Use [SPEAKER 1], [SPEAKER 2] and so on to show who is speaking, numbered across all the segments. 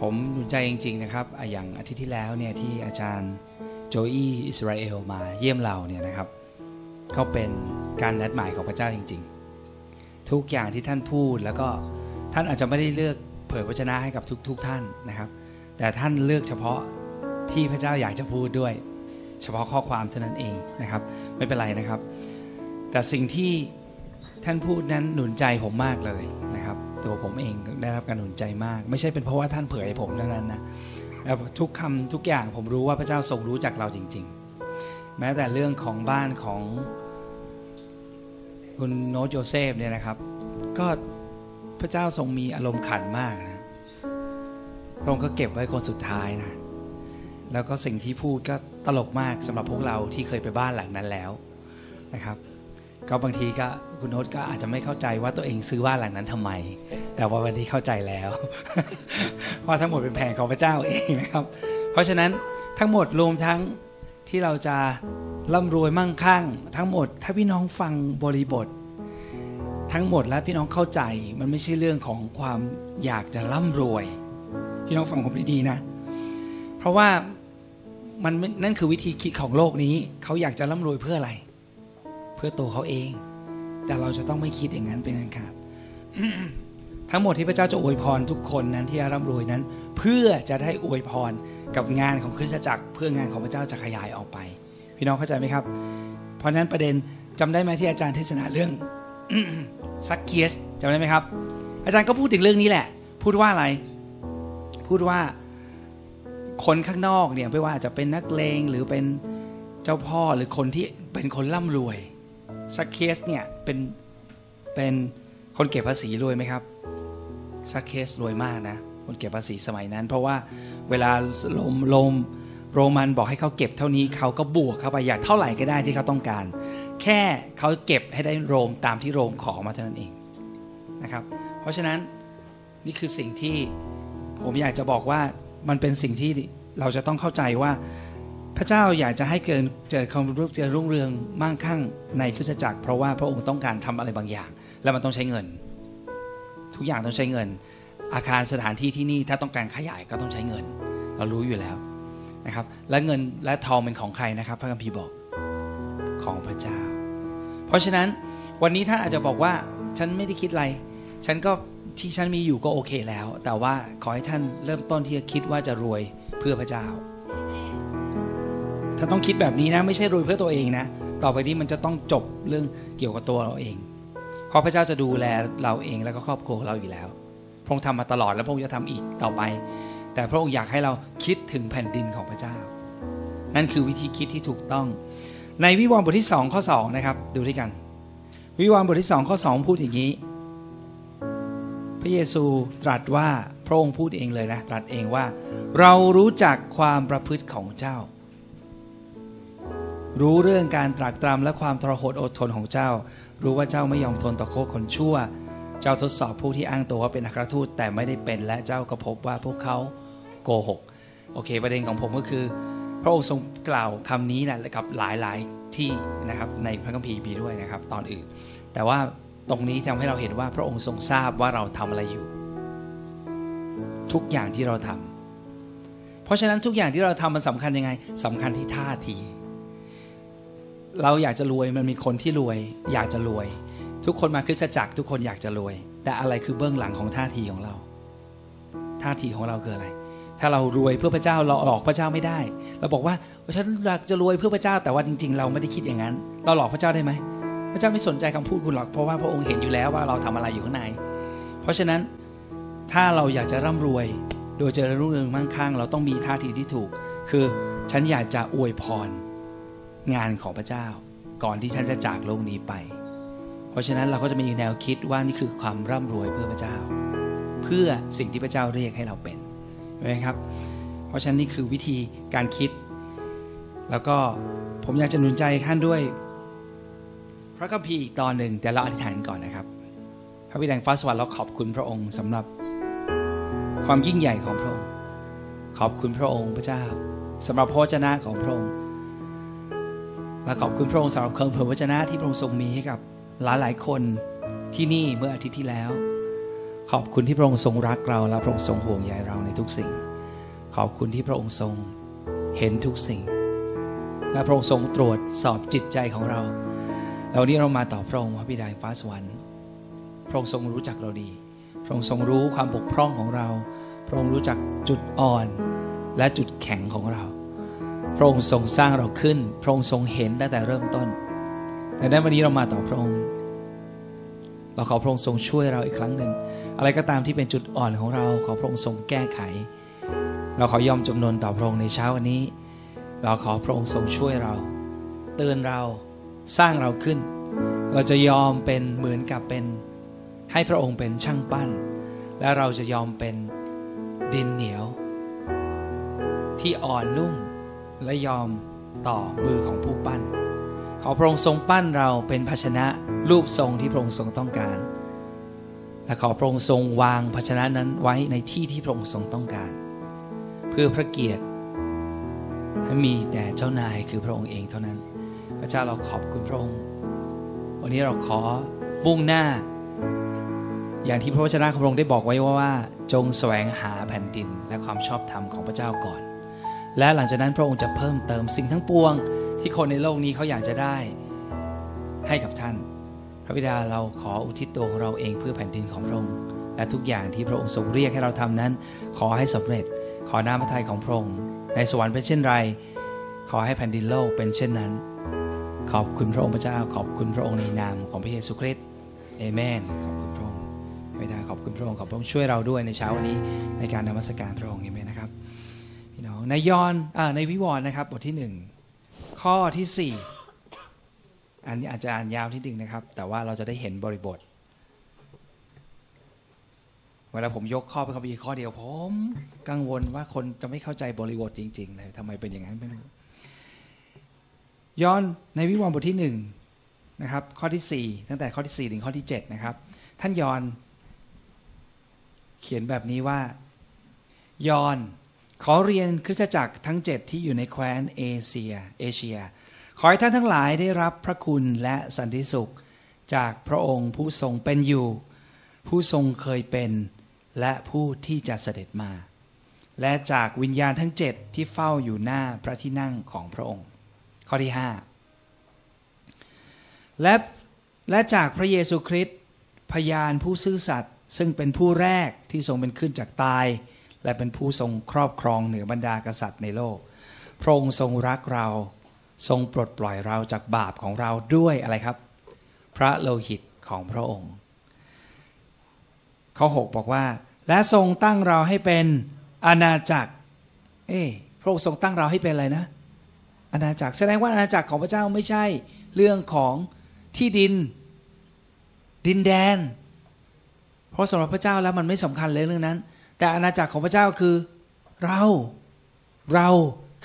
[SPEAKER 1] ผมหนุนใจจริง ๆ นะครับ อย่างอาทิตย์ที่แล้วเนี่ยที่อาจารย์โจอี้อิสราเอลมาเยี่ยมเราเนี่ยนะครับเขาเป็นการนัดหมายของพระเจ้าจริง ๆ ทุกอย่างที่ท่านพูดแล้วก็ท่านอาจจะไม่ได้เลือกเผยพระชนะให้กับทุกๆท่านนะครับ แต่ท่านเลือกเฉพาะที่พระเจ้าอยากจะพูดด้วย เฉพาะข้อความเท่านั้นเองนะครับ ไม่เป็นไรนะครับ แต่สิ่งที่ท่านพูดนั้นหนุนใจผมมากเลย ตัวผมเองได้รับการหนุนใจมาก ไม่ใช่เป็นเพราะว่าท่านเผยให้ผมเท่านั้นนะแต่ทุกคำทุกอย่างผมรู้ว่าพระเจ้าทรงรู้จักเราจริง ๆ แม้แต่เรื่องของบ้านของคุณโนตโยเซฟเนี่ยนะครับ ก็พระเจ้าทรงมีอารมณ์ขันมากนะพระองค์ก็เก็บไว้คนสุดท้ายนะแล้วก็สิ่งที่พูดก็ตลกมากสำหรับพวกเราที่เคยไปบ้านหลังนั้นแล้วนะครับ ก็บางทีก็คุณโน้ตก็อาจจะไม่เข้าใจว่าตัวเองซื้อบ้านหลังนั้นทำไม แต่ว่าวันนี้เข้าใจแล้วว่าทั้งหมดเป็นแผนของพระเจ้าเองนะครับ เพราะฉะนั้นทั้งหมดรวมทั้งที่เราจะร่ำรวยมั่งคั่ง ทั้งหมดถ้าพี่น้องฟังบริบท ทั้งหมดแล้วพี่น้องเข้าใจมันไม่ใช่เรื่องของความอยากจะร่ำรวย พี่น้องฟังผมดีๆนะ เพราะว่ามันนั่นคือวิธีคิดของโลกนี้ เขาอยากจะร่ำรวยเพื่ออะไร พื่อตัวเขาเอง แต่เราจะต้องไม่คิดอย่างนั้นเป็นอันขาดทั้งหมดที่พระเจ้าจะอวยพรทุกคนนั้นที่ร่ำรวยนั้น เพื่อจะได้อวยพรกับงานของคริสตจักร เพื่องานของพระเจ้าจะขยายออกไป พี่น้องเข้าใจไหมครับ เพราะนั้นประเด็นจำได้ไหมที่อาจารย์เทศนาเรื่องซักเคียสจำได้ไหมครับ อาจารย์ก็พูดถึงเรื่องนี้แหละ พูดว่าอะไร พูดว่าคนข้างนอกเนี่ยไม่ว่าจะเป็นนักเลงหรือเป็นเจ้าพ่อหรือคนที่เป็นคนร่ำรวย ซักเคสเนี่ยเป็นเป็นคนเก็บภาษีรวยไหมครับซักเคสรวยมากนะคนเก็บภาษีสมัยนั้น เพราะว่าเวลาโรมโรมโรมันบอกให้เขาเก็บเท่านี้เขาก็บวกเข้าไปอยากเท่าไหร่ก็ได้ที่เขาต้องการ แค่เขาเก็บให้ได้โรมตามที่โรมขอมาเท่านั้นเองนะครับ เพราะฉะนั้นนี่คือสิ่งที่ผมอยากจะบอกว่ามันเป็นสิ่งที่เราจะต้องเข้าใจว่า ระเจ้าอยากจะให้เกิดเจริญความรุ่งเจริญรุ่งเรืองมั่งคั่งในคริสตจักร เพราะว่าพระองค์ต้องการทำอะไรบางอย่าง แล้วมันต้องใช้เงิน ทุกอย่างต้องใช้เงิน อาคารสถานที่ที่นี่ถ้าต้องการขยายก็ต้องใช้เงิน เรารู้อยู่แล้วนะครับ และเงินและทองเป็นของใครนะครับ พระคัมภีร์บอกของพระเจ้า เพราะฉะนั้นวันนี้ท่านอาจจะบอกว่าฉันไม่ได้คิดอะไร ฉันก็ที่ฉันมีอยู่ก็โอเคแล้ว แต่ว่าขอให้ท่านเริ่มต้นที่จะคิดว่าจะรวยเพื่อพระเจ้า ถ้าต้องคิดแบบนี้นะ ไม่ใช่รวยเพื่อตัวเองนะ ต่อไปนี้มันจะต้องจบเรื่องเกี่ยวกับตัวเราเอง เพราะพระเจ้าจะดูแลเราเองแล้วก็ครอบครัวเราอยู่แล้ว พระองค์ทำมาตลอดแล้วพระองค์จะทำอีกต่อไป แต่พระองค์อยากให้เราคิดถึงแผ่นดินของพระเจ้า นั่นคือวิธีคิดที่ถูกต้อง ในวิวรณ์บทที่สองข้อสองนะครับ ดูด้วยกัน วิวรณ์บทที่สองข้อสองพูดอย่างนี้ พระเยซูตรัสว่าพระองค์พูดเองเลยนะ ตรัสเองว่า เรารู้จักความประพฤติของเจ้า รู้เรื่องการตรากตรำและความทรหดอดทนของเจ้า รู้ว่าเจ้าไม่ยอมทนต่อโคตรคนชั่ว เจ้าทดสอบผู้ที่อ้างตัวว่าเป็นอัครทูตแต่ไม่ได้เป็น และเจ้าก็พบว่าพวกเขาโกหกโอเค ประเด็นของผมก็คือ พระองค์ทรงกล่าวคำนี้นะกับหลายๆที่นะครับในพระคัมภีร์มีด้วยนะครับ ตอนอื่น แต่ว่าตรงนี้ทำให้เราเห็นว่าพระองค์ทรงทราบว่าเราทำอะไรอยู่ ทุกอย่างที่เราทำเพราะฉะนั้นทุกอย่างที่เราทำมันสำคัญยังไงสำคัญที่ท่าที เราอยากจะรวยมันมีคนที่รวย อยากจะรวย ทุกคนมาคริสตจักรทุกคนอยากจะรวย แต่อะไรคือเบื้องหลังของท่าทีของเรา ท่าทีของเราคืออะไร ถ้าเรารวยเพื่อพระเจ้าเราหลอกพระเจ้าไม่ได้ เราบอกว่าฉันอยากจะรวยเพื่อพระเจ้าแต่ว่าจริง ๆ เราไม่ได้คิดอย่างนั้น เราหลอกพระเจ้าได้ไหมพระเจ้าไม่สนใจคำพูดคุณหรอกเพราะว่าพระองค์เห็นอยู่แล้วว่าเราทำอะไรอยู่ข้างใน เพราะฉะนั้นถ้าเราอยากจะร่ำรวย โดยเจริญรุ่งเรืองมั่งคั่ง เราต้องมีท่าทีที่ถูก คือฉันอยากจะอวยพร งานของพระเจ้า ก่อนที่ฉันจะจากโลกนี้ไป เพราะฉะนั้นเราก็จะมีแนวคิดว่านี่คือความร่ำรวยเพื่อพระเจ้า เพื่อสิ่งที่พระเจ้าเรียกให้เราเป็นใช่ไหมครับ เพราะฉะนั้นนี่คือวิธีการคิด แล้วก็ผมอยากจะหนุนใจท่านด้วย พระคัมภีร์อีกตอนหนึ่งแต่เราอธิษฐานก่อนนะครับ พระบิดาแห่งฟ้าสวรรค์เราขอบคุณพระองค์สำหรับความยิ่งใหญ่ของพระองค์ ขอบคุณพระองค์พระเจ้าสำหรับพระวจนะของพระองค์ และขอบคุณพระองค์สำหรับเครื่องเผยวจนะที่พระองค์ทรงมีให้กับหลายหลายคนที่นี่เมื่ออาทิตย์ที่แล้ว ขอบคุณที่พระองค์ทรงรักเราและพระองค์ทรงห่วงใยเราในทุกสิ่ง ขอบคุณที่พระองค์ทรงเห็นทุกสิ่ง และพระองค์ทรงตรวจสอบจิตใจของเราแล้ววันนี้เรามาต่อพระองค์พระบิดาฟ้าสวรรค์พระองค์ทรงรู้จักเราดี พระองค์ทรงรู้ความบกพร่องของเรา พระองค์รู้จักจุดอ่อนและจุดแข็งของเรา พระองค์ทรงสร้างเราขึ้น พระองค์ทรงเห็นตั้งแต่เริ่มต้น แต่ในวันนี้เรามาต่อพระองค์ เราขอพระองค์ทรงช่วยเราอีกครั้งหนึ่ง อะไรก็ตามที่เป็นจุดอ่อนของเรา ขอพระองค์ทรงแก้ไข เราขอยอมจำนนต่อพระองค์ในเช้าวันนี้ เราขอพระองค์ทรงช่วยเรา เตือนเรา สร้างเราขึ้น เราจะยอมเป็นเหมือนกับเป็น ให้พระองค์เป็นช่างปั้น และเราจะยอมเป็นดินเหนียว ที่อ่อนนุ่ม และยอมต่อมือของผู้ปั้น ขอพระองค์ทรงปั้นเราเป็นภาชนะรูปทรงที่พระองค์ทรงต้องการ และขอพระองค์ทรงวางภาชนะนั้นไว้ในที่ที่พระองค์ทรงต้องการ เพื่อพระเกียรติให้มีแด่เจ้านายคือพระองค์เองเท่านั้น พระเจ้าเราขอบคุณพระองค์ วันนี้เราขอมุ่งหน้า อย่างที่พระวจนะของพระองค์ได้บอกไว้ว่าว่า จงแสวงหาแผ่นดินและความชอบธรรมของพระเจ้าก่อน และหลังจากนั้นพระองค์จะเพิ่มเติมสิ่งทั้งปวง ที่คนในโลกนี้เขาอยากจะได้ให้กับท่าน พระบิดาเราขออุทิศตัวของเราเองเพื่อแผ่นดินของพระองค์ และทุกอย่างที่พระองค์ทรงเรียกให้เราทำนั้น ขอให้สำเร็จ ขอน้ำพระทัยของพระองค์ในสวรรค์เป็นเช่นไร ขอให้แผ่นดินโลกเป็นเช่นนั้น ขอบคุณพระองค์พระเจ้า ขอบคุณพระองค์ในนามของพระเยซูคริสต์เอเมนขอบคุณพระองค์พระบิดาขอบคุณพระองค์ขอบพระองค์ช่วยเราด้วยในเช้าวันนี้ในการนมัสการพระองค์เอเมนนะครับ ในยอนอในวิวรณ์นะครับ บทที่หนึ่งข้อที่สี่อันนี้อาจจะอ่านยาวที่ดึงนะครับ แต่ว่าเราจะได้เห็นบริบท เวลาผมยกข้อเป็นคัมภีร์ข้อเดียวผม กังวลว่าคนจะไม่เข้าใจบริบทจริง ๆ เลยทำไมเป็นอย่างนั้นไม่รู้ย้อนในวิวรณ์บทที่หนึ่งนะครับ ข้อที่สี่ตั้งแต่ข้อที่สี่ถึงข้อที่เจ็ดนะครับ ท่านยอนเขียนแบบนี้ว่ายอน ขอเรียนคริสตจักรทั้งเจ็ดที่อยู่ในแคว้นเอเชียเอเชีย ขอให้ท่านทั้งหลายได้รับพระคุณและสันติสุข จากพระองค์ผู้ทรงเป็นอยู่ ผู้ทรงเคยเป็นและผู้ที่จะเสด็จมา และจากวิญญาณทั้งเจ็ดที่เฝ้าอยู่หน้าพระที่นั่งของพระองค์ ข้อที่ห้าและและจากพระเยซูคริสต์พยานผู้ซื่อสัตย์ซึ่งเป็นผู้แรกที่ทรงเป็นขึ้นจากตาย และเป็นผู้ทรงครอบครองเหนือบรรดากษัตริย์ในโลก พระองค์ทรงรักเราทรงปลดปล่อยเราจากบาปของเราด้วยอะไรครับ พระโลหิตของพระองค์ข้อ6บอกว่า และทรงตั้งเราให้เป็นอาณาจักร เอ้พระองค์ทรงตั้งเราให้เป็นอะไรนะ อาณาจักรแสดงว่าอาณาจักรของพระเจ้าไม่ใช่ เรื่องของที่ดิน ดินแดน เพราะสำหรับพระเจ้าแล้วมันไม่สำคัญเลยเรื่องนั้น แต่อาณาจักรของพระเจ้าคือ เราเรา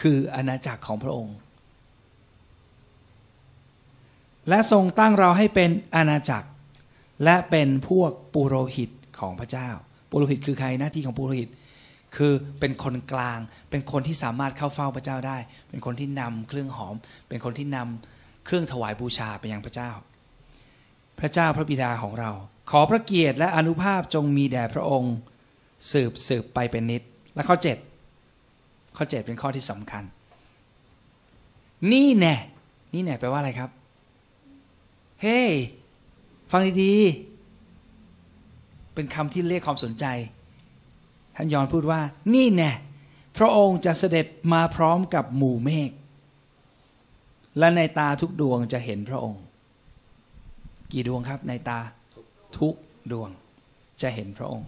[SPEAKER 1] คืออาณาจักรของพระองค์ และทรงตั้งเราให้เป็นอาณาจักร และเป็นพวกปุโรหิตของพระเจ้า ปุโรหิตคือใครหน้าที่ของปุโรหิต คือเป็นคนกลาง เป็นคนที่สามารถเข้าเฝ้าพระเจ้าได้ เป็นคนที่นำเครื่องหอม เป็นคนที่นำเครื่องถวายบูชาไปยังพระเจ้า พระเจ้าพระบิดาของเรา ขอพระเกียรติและอนุภาพจงมีแด่พระองค์ สืบสืบไปเป็นนิด และข้อเจ็ดข้อเจ็ดเป็นข้อที่สำคัญ นี่แน่นี่แน่แปลว่าอะไรครับ เฮ้ hey, ฟังดีๆ เป็นคำที่เรียกความสนใจ ท่านยอนพูดว่า นี่แน่พระองค์จะเสด็จมาพร้อมกับหมู่เมฆ และในตาทุกดวงจะเห็นพระองค์ กี่ดวงครับในตาทุกดวงจะเห็นพระองค์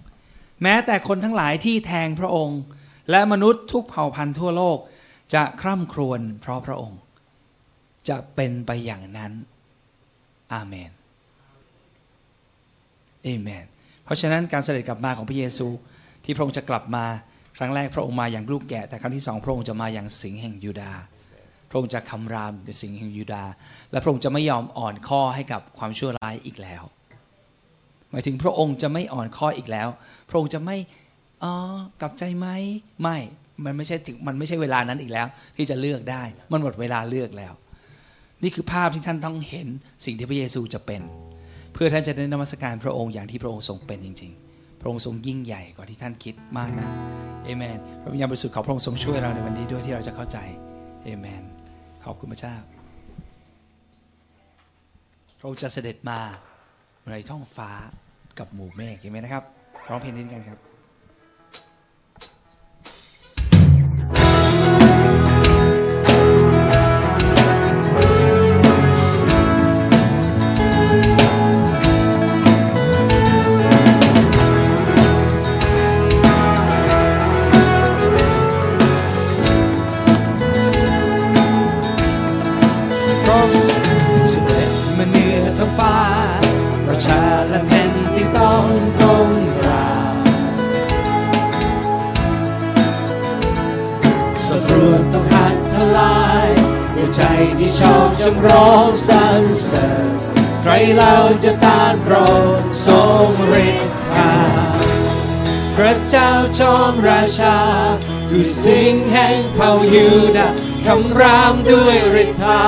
[SPEAKER 1] แม้แต่คนทั้งหลายที่แทงพระองค์ และมนุษย์ทุกเผ่าพันธุ์ทั่วโลกจะคร่ำครวญเพราะพระองค์ จะเป็นไปอย่างนั้น อาเมนเอเมน เพราะฉะนั้นการเสด็จกลับมาของพระเยซูที่พระองค์จะกลับมาครั้งแรกพระองค์มาอย่างลูกแกะ แต่ครั้งที่สองพระองค์จะมาอย่างสิงห์แห่งยูดาห์พระองค์จะคำรามในสิงห์แห่งยูดาห์และพระองค์จะไม่ยอมอ่อนข้อให้กับความชั่วร้ายอีกแล้ว หมายถึงพระองค์จะไม่อ่อนข้ออีกแล้ว พระองค์จะไม่อ๋อกลับใจไหมไม่ มันไม่ใช่ถึงมันไม่ใช่เวลานั้นอีกแล้ว ที่จะเลือกได้ มันหมดเวลาเลือกแล้ว นี่คือภาพที่ท่านต้องเห็นสิ่งที่พระเยซูจะเป็น เพื่อท่านจะได้นมัสการพระองค์อย่างที่พระองค์ทรงเป็นจริง ๆ พระองค์ทรงยิ่งใหญ่กว่าที่ท่านคิดมากนะเอเมนพระวิญญาณบริสุทธิ์ขอพระองค์ทรงช่วยเราในวันนี้ด้วยที่เราจะเข้าใจเอเมนขอบคุณพระเจ้าพระองค์จะเสด็จมา ไรท้องฟ้ากับหมู่เมฆเห็นไหมนะครับร้องเพลงนี้กันครับ ที่ชอบจำร้องสรรเสริญใครเราจะต้านพระองค์ทรงฤทธาพระเจ้าจอมราชาคือสิ่งแห่งเผ่ายูดาคำรามด้วยฤทธา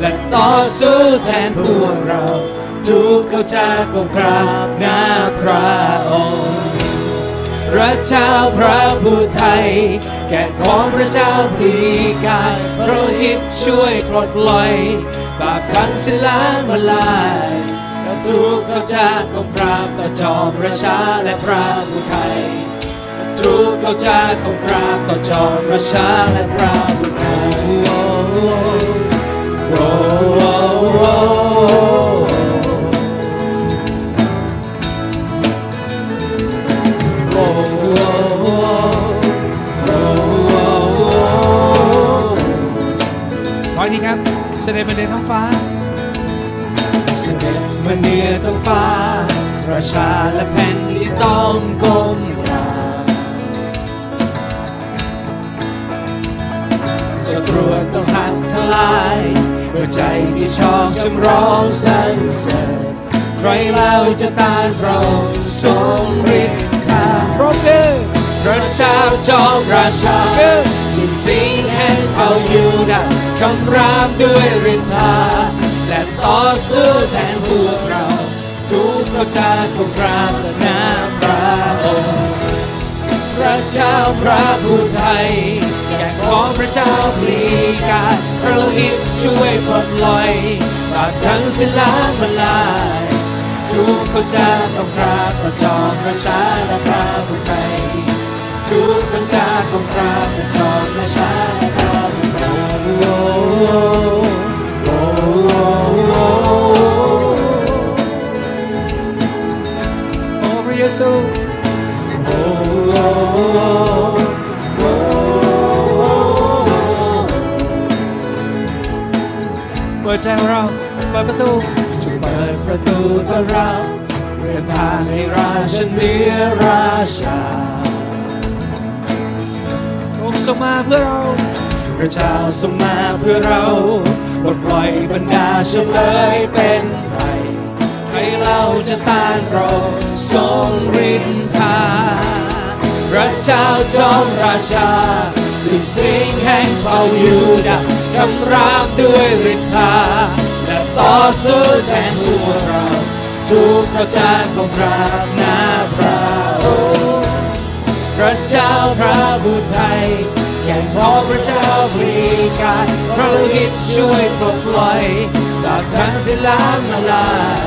[SPEAKER 1] และต่อสู้แทนพวกเราทุกเขาจะก้มกราบหน้าพระองค์พระเจ้าพระผู้ไทย แก่ของพระเจ้าพีการพระหิตช่วยปลดปล่อยบาปขันศิลามาลายและทุกเขาจะก้มกราบต่อจอมพระชาและพระผู้ไทยทุกเขาจะก้มกราบต่อจอมพระชาและพระผู้ไทย สด็จมาในท้องฟ้า เสด็จมาเหนือท้องฟ้าประชาและแผ่นดินต้องก้มกราบศัตรูต้องหักทลายด้วยใจที่ชอบจำร้องสรรเสริญใครเล่าจะต้านเราทรงฤทธิ์ข้าพระองค์คือพระเจ้าจอมราชา สิ่งแห่งเผ่ายูดาคำรามด้วยฤทธาและต่อสู้แทนพวกเรา ทุกเขาจะก้มกราบต่อหน้าพระองค์พระเจ้าพระผู้ไทยแก่ของพระเจ้าพลีการพระโลหิตช่วยปลดลอยบาปทั้งสิ้นล้างมาลาย ทุกเขาจะต้องกราบต่อจอมพระชาและพระผู้ไทย ทุกคนจะต้องกราบต่อจอมพระชาและพระผู้ไทยโอ้โอ้โอ้โอ้โอ้พระเยซูโอ้โอ้โอ้เปิดใจของเราเปิดประตูจงเปิดประตูต้อนรับเดินทางให้ราชเนื้อราชาพระองค์ ทรงมาเพื่อเรา พระเจ้าทรงมาเพื่อเราปลดปล่อยบรรดาเฉลยเป็นไทยใครเราจะต้านเราทรงฤทาพระเจ้าจอมราชาคือสิ่งแห่งเผ่ายูดาห์คำรามด้วยฤทธา และต่อสู้แทนพวกเราทุกเขาจะก้มกราบหน้า พระเจ้าพระบุตรไทยแก่พอพระเจ้าบริการพระโลหิตช่วยปลดปล่อยบาปทั้งสิ้นล้างมาลาย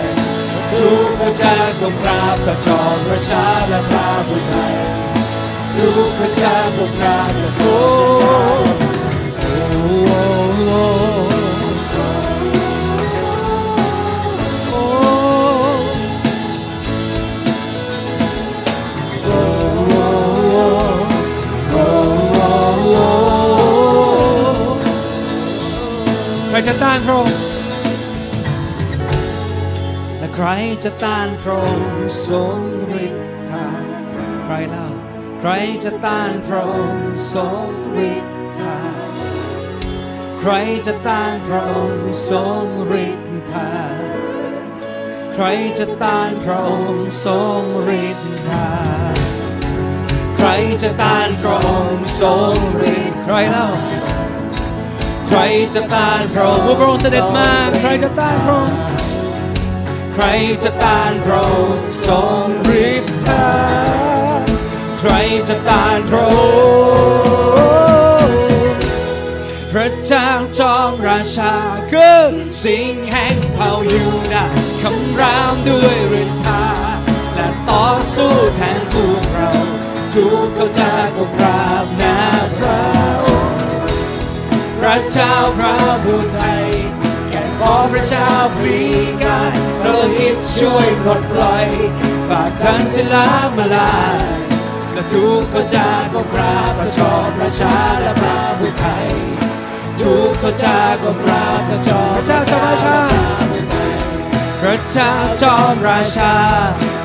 [SPEAKER 1] ทุกพระเจ้าก้มกราบต่อจอมพระชาและพระบุตรไทยทุกพระเจ้าก้มกราบต่อโอ้โอ้โต้านพระองค์และใครจะต้านพระองค์ทรงฤทธาใครเล่าใครจะต้านพระองค์ทรงฤทธาใครจะต้านพระองค์ทรงฤทธาใครจะต้านพระองค์ทรงฤทธาใครจะต้านพระองค์ทรงฤทธิ์ใครเล่า ใครจะต้านพระองค์พระองค์เสด็จมาใครจะต้านพระองค์ใครจะต้านพระองค์ทรงฤทธาใครจะต้านพระองค์พระเจ้าจอมราชาคือสิ่งแห่งเผ่ายูดาคำรามด้วยฤทธาและต่อสู้แทนพวกเราทุกเขาจะกบราบนาพระองค์ ระเจ้าพระผู้ไทยแก่ขอพระเจ้าพรีกายพระหิตช่วยปลดปล่อยฝากทันศิลามาลายและทุกเขาจะกบราบพระจอมพระชาและพระผู้ไทยทุกเขาจะกบราบพระจอมพระเจ้าจอมราชาพระเจ้าจอมราชา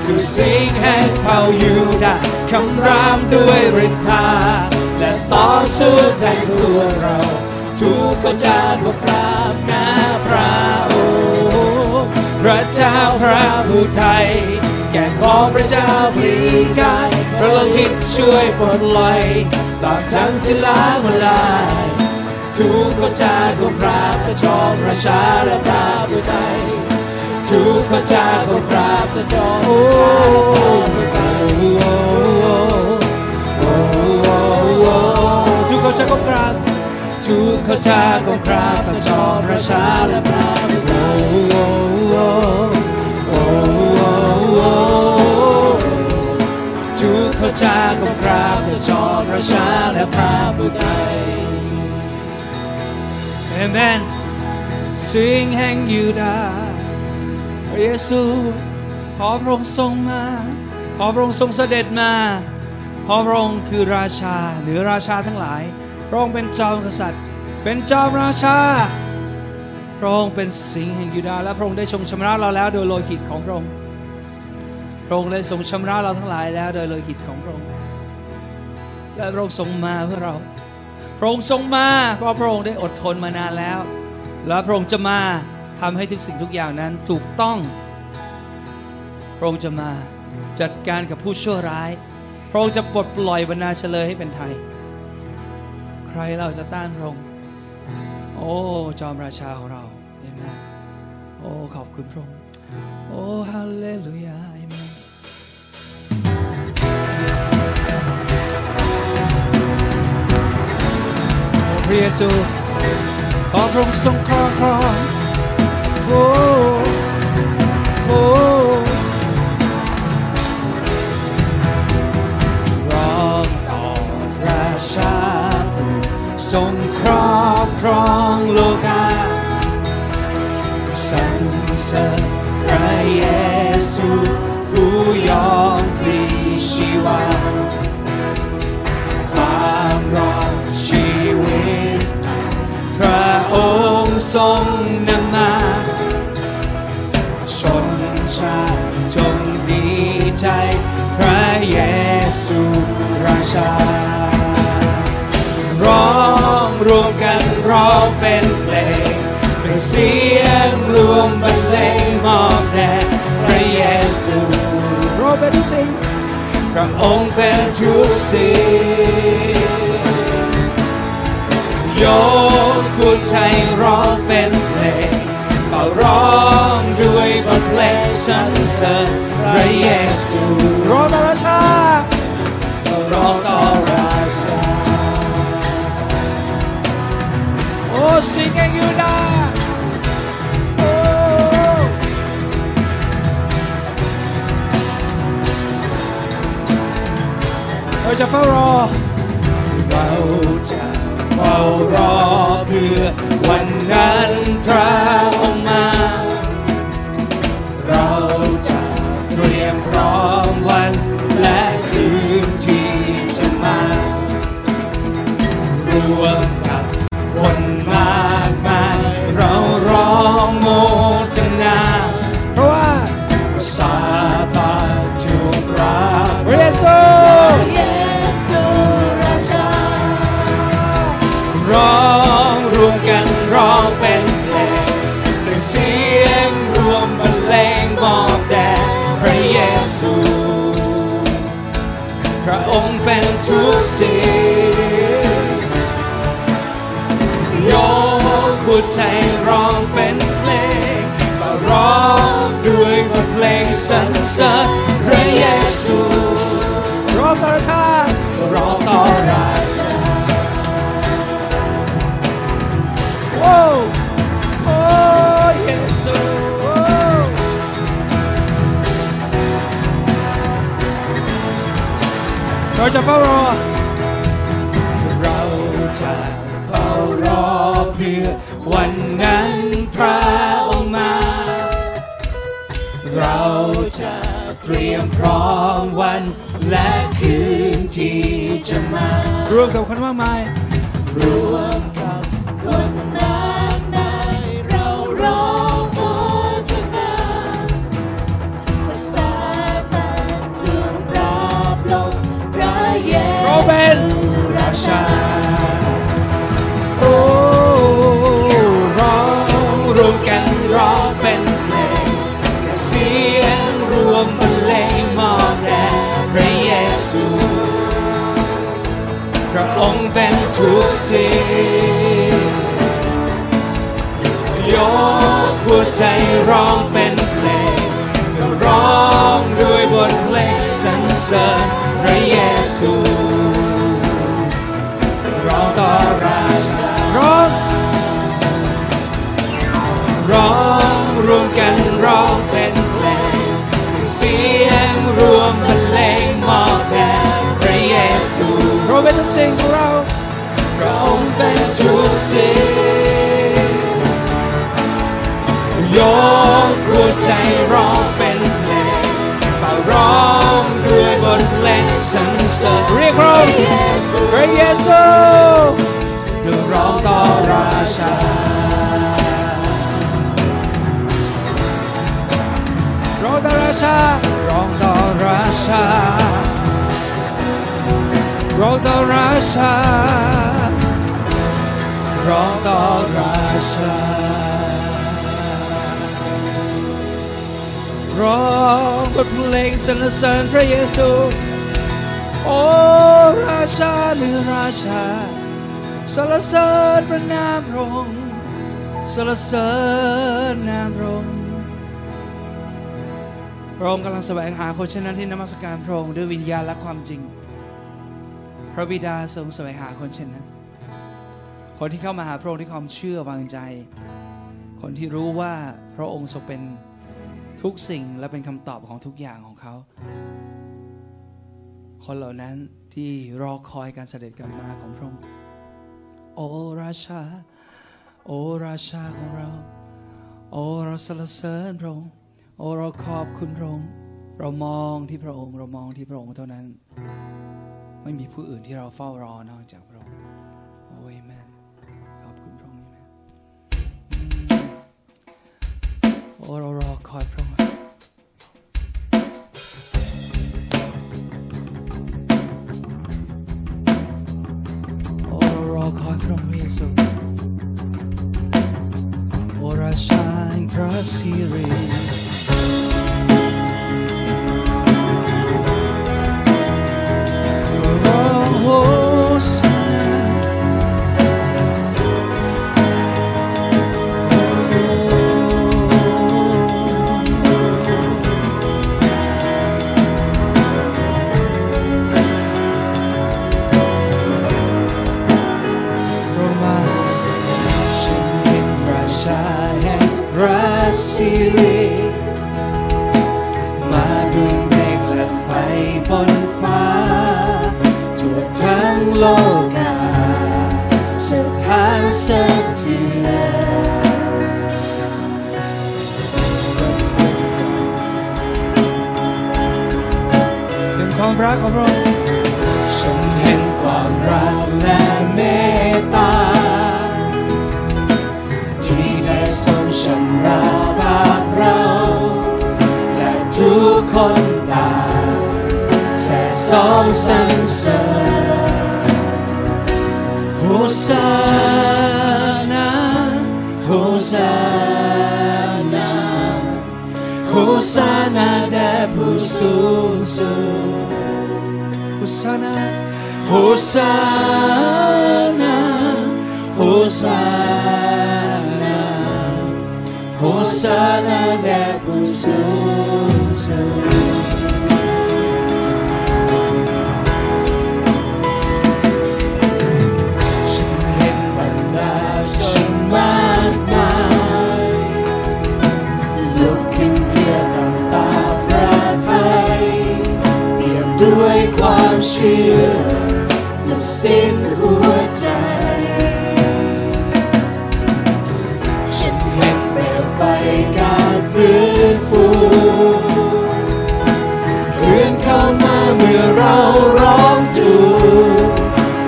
[SPEAKER 1] คือสิ่งแห่งเผ่ายูดาห์คำรามด้วยฤทธาและต่อสู้แทนตัวเรา ทุกเขาจะกบราบหน้าพระองค์พระเจ้าพระผู้ไทย แก่ของพระเจ้าพลีกายพระโลหิตช่วยปลดลอยตากทั้งศิลามาลายทุกเขาจะกบราบพระจอมราชาและพระผู้ไทยทุกพระเจ้าก็กราบพระจอมโอ้ไทยทุกเขาจะก็กราบทุ ทุกเขาจะก็กราบพระจอมราชาและพระผู้ไทยทุกเขาจะก็กราบพระจอมราชาและพระผู้ไทย Amen สิ่งแห่งยูดาพระเยซูขอพระองค์ทรงมา ขอพระองค์ทรงเสด็จมาเพราะพระองค์คือราชาเหนือราชาทั้งหลาย พระองค์เป็นจอมกษัตริย์ เป็นจอมราชา พระองค์เป็นสิงห์แห่งยูดาห์และพระองค์ได้ทรงชำระเราแล้วโดยโลหิตของพระองค์ พระองค์ได้ทรงชำระเราทั้งหลายแล้วโดยโลหิตของพระองค์ และพระองค์ทรงมาเพื่อเรา พระองค์ทรงมาเพราะพระองค์ได้อดทนมานานแล้ว และพระองค์จะมาทำให้ทุกสิ่งทุกอย่างนั้นถูกต้อง พระองค์จะมาจัดการกับผู้ชั่วร้าย พระองค์จะปลดปล่อยบรรดาเฉลยให้เป็นไทย ใครเราจะต้านพระองค์โอ้จอมราชาของเราเอเมนโอ้ขอบคุณพระองค์โอ้ฮาเลลูยาเอเมนพระเยซูขอพระองค์ทรงครองครองโอ้โอ้ร้องต่อราชา ทรงครอบครองโลกาสรรเสริญพระเยซูผู้ยอมพลีชีวาความรอดชีวิต พระองค์ทรงนำมาชนชาติจงดีใจ พระเยซูราชา รวมกันร้องเป็นเพลงเป็นเสียงรวมบรรเลงมอบแด่พระเยซูร้องเป็นทุกสิ่งพระองค์เป็นทุกสิ่งโยกคุณใจร้องเป็นเพลงเป่าร้องด้วยบทเพลงสรรเสริญพระเยซูร้องต่อราชาร้องต่อ โอ้สิงแห่งยูดาห์โอ้เราจะเฝ้ารอ เราจะเฝ้ารอเพื่อวันนั้นพระองค์มา เราจะเตรียมพร้อมวันและคืนที่จะมารวม กับ ใจร้องเป็นเพลงก็ร้องด้วยบทเพลงสรรเสริญพระเยซูร้องต่อราชาร้องต่อราชโอ้โอ้เยซูโอ้เราจะเฝ้ารอ เตรียมพร้อมวันและคืนที่จะมา รวมกับคนมากมายรวม ทุกสิ่งยกหัวใจร้องเป็นเพลงร้องด้วยบทเพลงสรรเสริญพระเยซูร้องต่อราชาร้องร้องรวมกันร้องเป็นเพลงเสียงรวมบรรเลงมอบแด่พระเยซูพระองค์เป็นทุกสิ่งของเรา เป็นทุกสิ่งยกหัวใจร้องเป็นเพลงเป่าร้องด้วยบทเพลงสรรเสริญเรียกร้องพระเยซูเพื่อร้องต่อราชาร้องต่อราชาร้องต่อราชาร้องต่อราชา ร้องต่อราชา ร้องบทเพลงสรรเสริญพระเยซู โอ้ราชาเหนือราชาสรรเสริญพระนามพระองค์สรรเสริญนามพระองค์พระองค์กำลังแสวงหาคนเช่นนั้นที่นมัสการพระองค์ด้วยวิญญาณและความจริง พระบิดาทรงแสวงหาคนเช่นนั้น คนที่เข้ามาหาพระองค์ด้วยความเชื่อวางใจ คนที่รู้ว่าพระองค์ทรงเป็นทุกสิ่งและเป็นคำตอบของทุกอย่างของเขา คนเหล่านั้นที่รอคอยการเสด็จกลับมาของพระองค์ โอราชา โอราชาของเรา โอเราสรรเสริญพระองค์ โอเราขอบคุณพระองค์ เรามองที่พระองค์ เรามองที่พระองค์เท่านั้น ไม่มีผู้อื่นที่เราเฝ้ารอนอกจากพระ โอ้เรารอคอยพระอง ความรักของพระองค์ฉันเห็นความรักและเมตตา ที่ได้ทรงชำระบาปเรา และทุกคนต่างแส่สองสรรเสริญโฮซานาโฮซานาโฮซานาแด่ผู้สูงสุด โฮซานา สิ้นหัวใจ ฉันเห็นเปลวไฟการฟื้นฟูเคลื่อนเข้ามาเมื่อเราร้องจู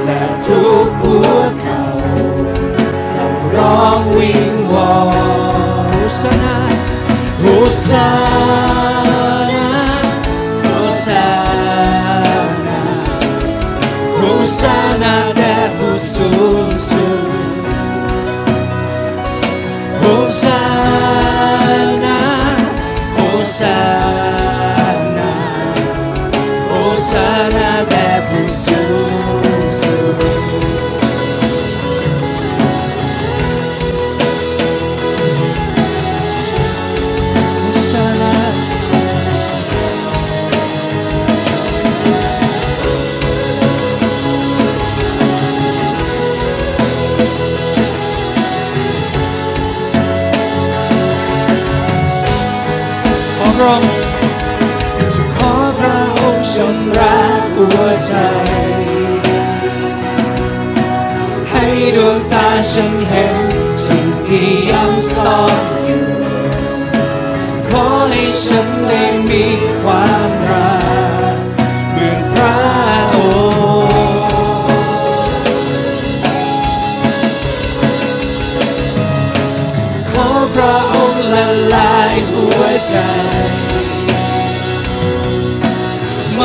[SPEAKER 1] และทุกหัวเขาเราร้องวิงวอนโฮสนาโฮสา โฮส หัวใจ ให้ดวงตาฉันเห็นสิ่งที่ยังซ่อนอยู่ ขอให้ฉันได้มีความรักเหมือนพระองค์ขอพระองค์ละลายหัวใจม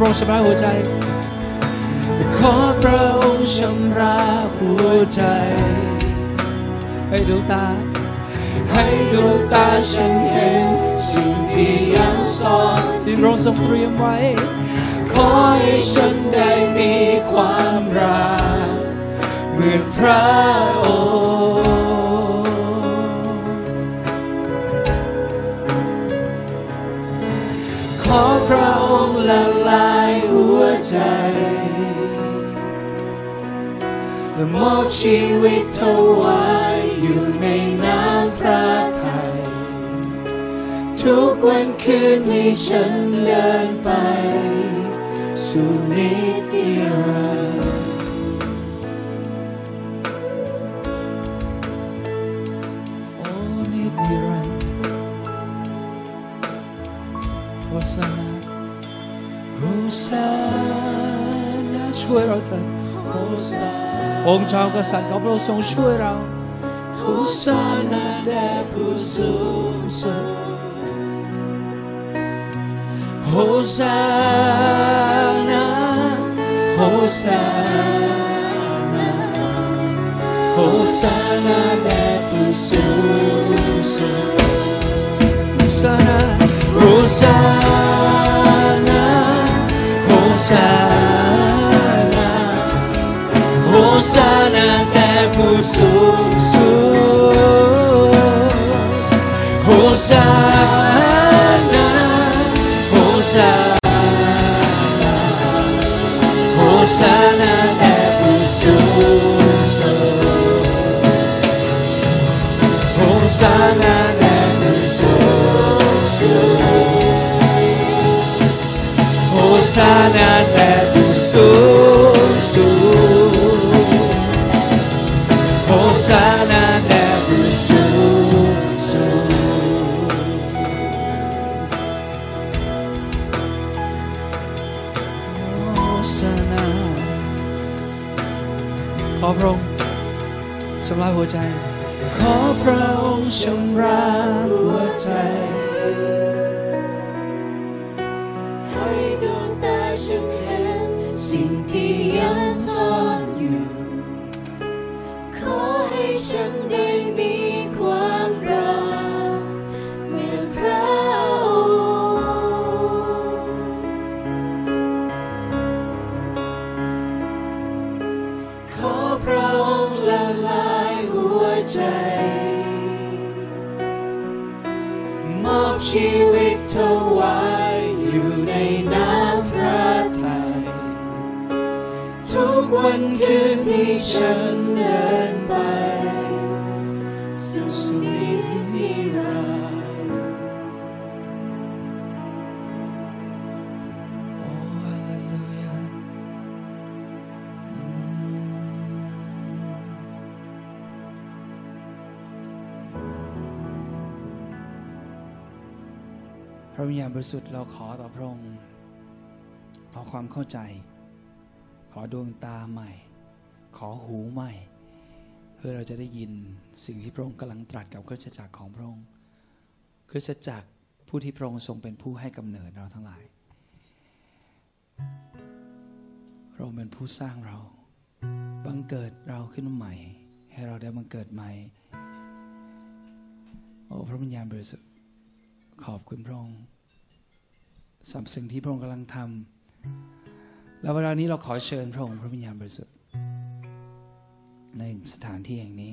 [SPEAKER 1] พระองค์ชำระหัวใจ ขอพระองค์ชำระหัวใจ ให้ดวงตา ให้ดวงตาฉันเห็น สิ่งที่ยังซ่อนที่พระองค์ทรงเตรียมไว้ ขอให้ฉันได้มีความรักเหมือนพระองค์ ใจ และมอบชีวิตถวายอยู่ในน้ำพระทัยทุกวันคืนที่ฉันเดินไป สู่นิจนิรันดร์ องค์จอมกษัตริย์ของพระองค์ทรงช่วยเราโฮสานาแด่ผู้สูงสุดโฮสานาโฮสานาโฮสานาแด่ผู้สูงสุดโฮสานาโฮสานาโฮสานา โฮสานาแด่ผู้สู พระองค์ชำระหัวใจ ขอพระองค์ชำระหัวใจ
[SPEAKER 2] ให้ดวงตาฉันเห็นสิ่งที่ยัง ริสุ
[SPEAKER 1] ทธิ์เราขอต่อพระองค์ขอความเข้าใจ ขอดวงตาใหม่ ขอหูใหม่ เพื่อเราจะได้ยินสิ่งที่พระองค์กำลังตรัสกับคริสตจักรของพระองค์คริสตจักรผู้ที่พระองค์ทรงเป็นผู้ให้กำเนิดเราทั้งหลายพระองค์เป็นผู้สร้างเรา บังเกิดเราขึ้นใหม่ ให้เราได้บังเกิดใหม่ โอ้พระวิญญาณบริสุทธิ์ขอบคุณพระองค์ สำหรับสิ่งที่พระองค์กำลังทำแล้วเวลานี้เราขอเชิญพระองค์พระวิญญาณบริสุทธิ์ในสถานที่แห่งนี้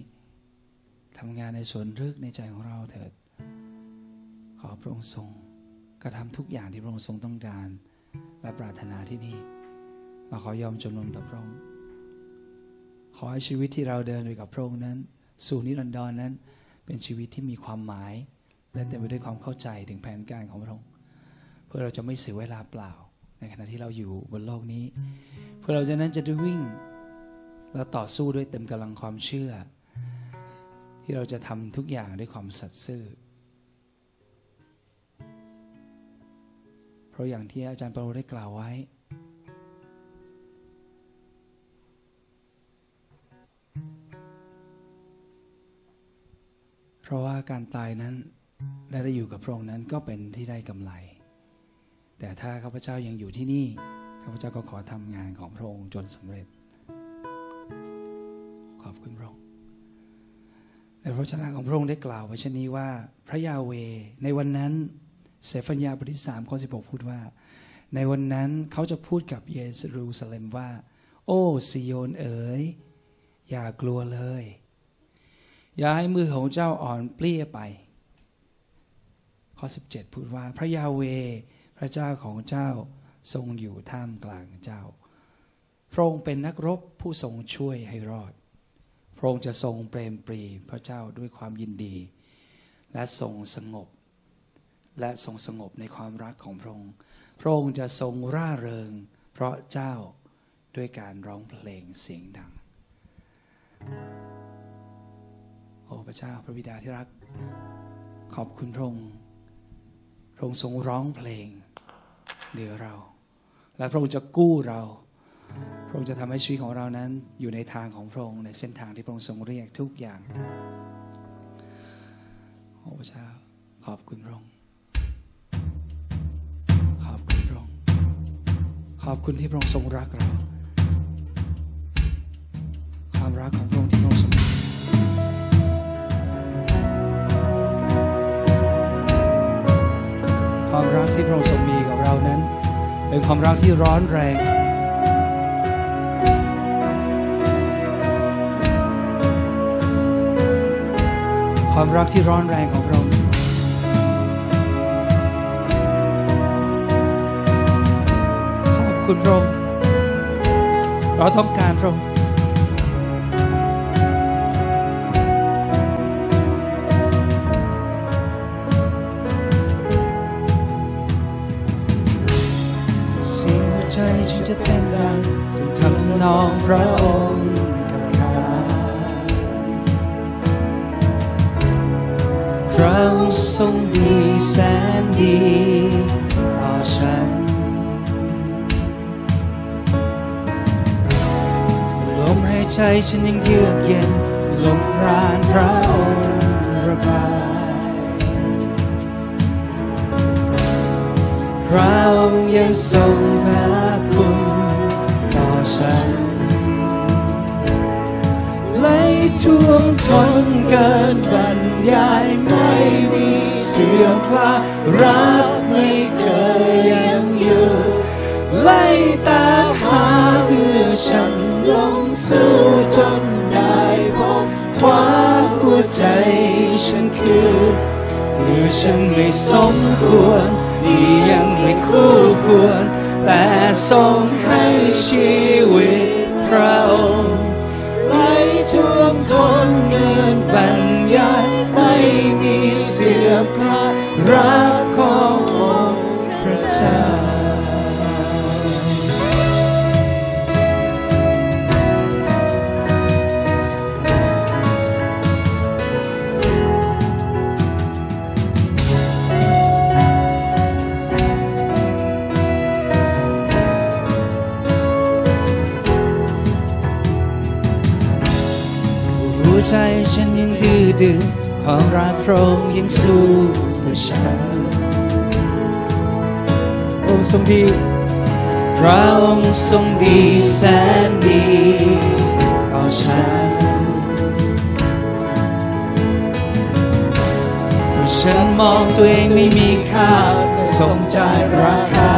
[SPEAKER 1] ทำงานในส่วนลึกในใจของเราเถิด ขอพระองค์ทรงกระทำทุกอย่างที่พระองค์ทรงต้องการ และปรารถนาที่นี่เราขอยอมจำนนต่อพระองค์ขอให้ชีวิตที่เราเดินไปกับพระองค์นั้น สู่นิรันดรนั้น เป็นชีวิตที่มีความหมาย และเต็มไปด้วยความเข้าใจถึงแผนการของพระองค์ เพื่อเราจะไม่เสียเวลาเปล่า ในขณะที่เราอยู่บนโลกนี้ เพื่อเราจะนั้นจะได้วิ่งและต่อสู้ด้วยเต็มกำลังความเชื่อ ที่เราจะทำทุกอย่างด้วยความสัตย์ซื่อ เพราะอย่างที่อาจารย์เปาโลได้กล่าวไว้เพราะว่าการตายนั้นและได้อยู่กับพระองค์นั้นก็เป็นที่ได้กำไร แต่ถ้าข้าพเจ้ายังอยู่ที่นี่ข้าพเจ้าก็ขอทำงานของพระองค์จนสำเร็จ ขอบคุณพระองค์ในพระวจนะของพระองค์ได้กล่าวไว้เช่นนี้ว่า พระยาเวในวันนั้นเสฟัญญาบทที่สามข้อสิบหกพูดว่า ในวันนั้นเขาจะพูดกับเยรูซาเล็มว่า โอ้ซิโยนเอ๋ยอย่ากลัวเลย อย่าให้มือของเจ้าอ่อนเปลี้ยไป ข้อ 17 พูดว่าพระยาเว พระเจ้าของเจ้าทรงอยู่ท่ามกลางเจ้า พระองค์เป็นนักรบผู้ทรงช่วยให้รอด พระองค์จะทรงเปรมปรีพระเจ้าด้วยความยินดี และทรงสงบ และทรงสงบในความรักของพระองค์ พระองค์จะทรงร่าเริง เพราะเจ้าด้วยการร้องเพลงเสียงดัง โอ้พระเจ้าพระบิดาที่รัก ขอบคุณพระองค์พระองค์ทรงร้องเพลง เหนือเรา และพระองค์จะกู้เรา พระองค์จะทำให้ชีวิตของเรานั้นอยู่ในทางของพระองค์ในเส้นทางที่พระองค์ทรงเรียกทุกอย่างโอ้พระเจ้าขอบคุณพระองค์ขอบคุณพระองค์ขอบคุณที่พระองค์ทรงรักเรา ความรักของพระองค์ที่พระองค์ทรง ความรักที่พระองค์ทรงมีกับเรานั้น เป็นความรักที่ร้อนแรงความรักที่ร้อนแรงของพระองค์ขอบคุณพระองค์เราต้องการพระองค์ จะเต้นดังจนทำนองพระองค์กับข้าพระองค์ทรงดีแสนดีต่อฉันลมหายใจฉันยังเยือกเย็นลมพรานพระองค์ระบายพระองค์ยังทรงทาคุณ ท่วมท้นเกินบรรยายไม่มีเสื่อมคลารักไม่เคยยังอยู่ไหลตามหาเพื่อฉันลงสู้จนได้พบคว้าหัวใจฉันคือเมื่อฉันไม่สมควรที่ยังไม่คู่ควรแต่ทรงให้ชีวิตพระองค์ อมคลายรักขององค์พระเจ้าหัวใจฉันยังดื้อดึง ความรักพระองค์ยังสู้เพื่อฉันองค์ทรงดีพระองค์ทรงดีแสนดีต่อฉันเพราะฉันมองตัวเองไม่มีค่าแต่สมใจราคา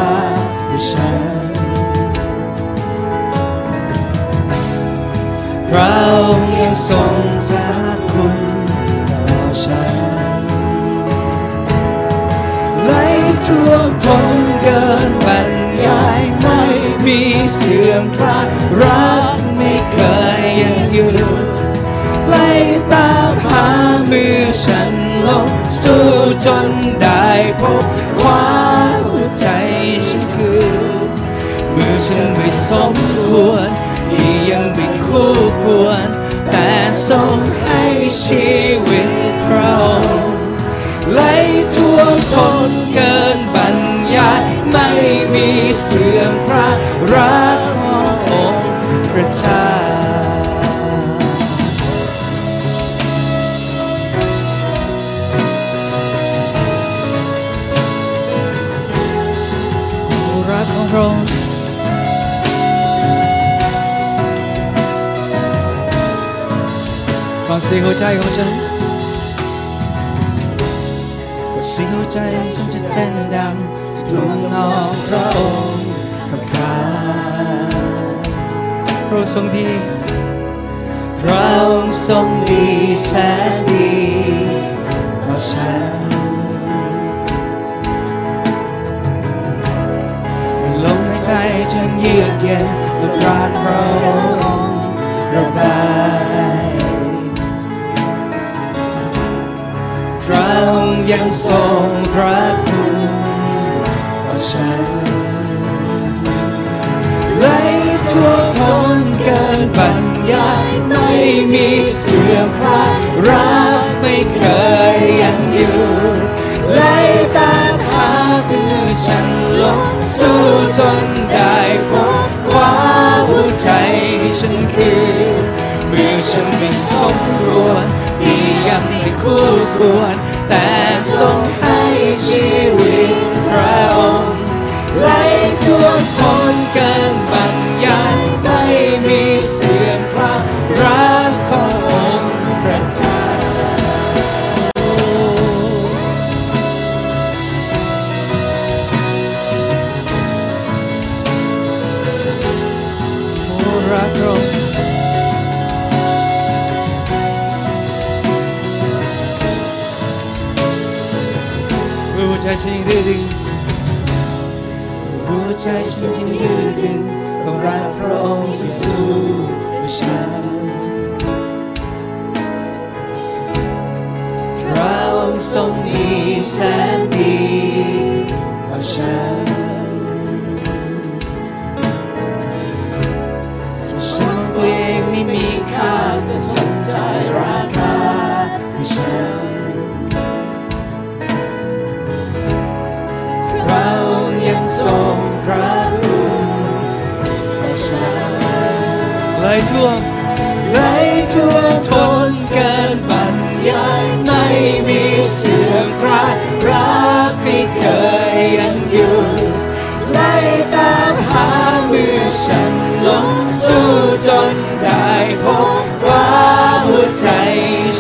[SPEAKER 1] เพื่อฉันพระองค์ยังทรงสา ท่วมทนเกินบรรยายไม่มีเสื่อมคลายรักไม่เคยยังหยุดไหลตามหามือฉันลงสู้จนได้พบคว้าหัวใจฉันคือเมื่อฉันไม่สมควรที่ยังไม่คู่ควร แต่ทรงให้ชีวิตพระองค์ ไหลท่วมทนเกินบรรยายไม่มีเสื่อมพระรักขององค์พระเจ้ารักของเราฟังเสียงหัวใจของฉัน เสียงหัวใจฉันจะเต้นดังทูลน้อมพระองค์กับข้าพระทรงดีพระองค์ทรงดีแสนดีต่อฉันลมหายใจฉันเยือกเย็นและรักพระองค์ระบาย พระองค์ยังทรงพระคุณต่อฉันไหลทั่วทนเกินบรรยายไม่มีเสื่อมคลายรักไม่เคยยังอยู่ไหลตามหาคือฉันลงสู้จนได้พบคว้าหัวใจฉันคือเมื่อฉันไม่สมควร ไม่คู่ควร แต่ทรงให้ชีวิตพระองค์ไหลท่วมท้นเกินบรรยายไม่มีเสียงพระรัก ฉันยังดื้อดึงหัวใจฉันยังดื้อดึงกับรักพระองค์ที่สู้เพื่อฉันพระองค์ทรงดีแสน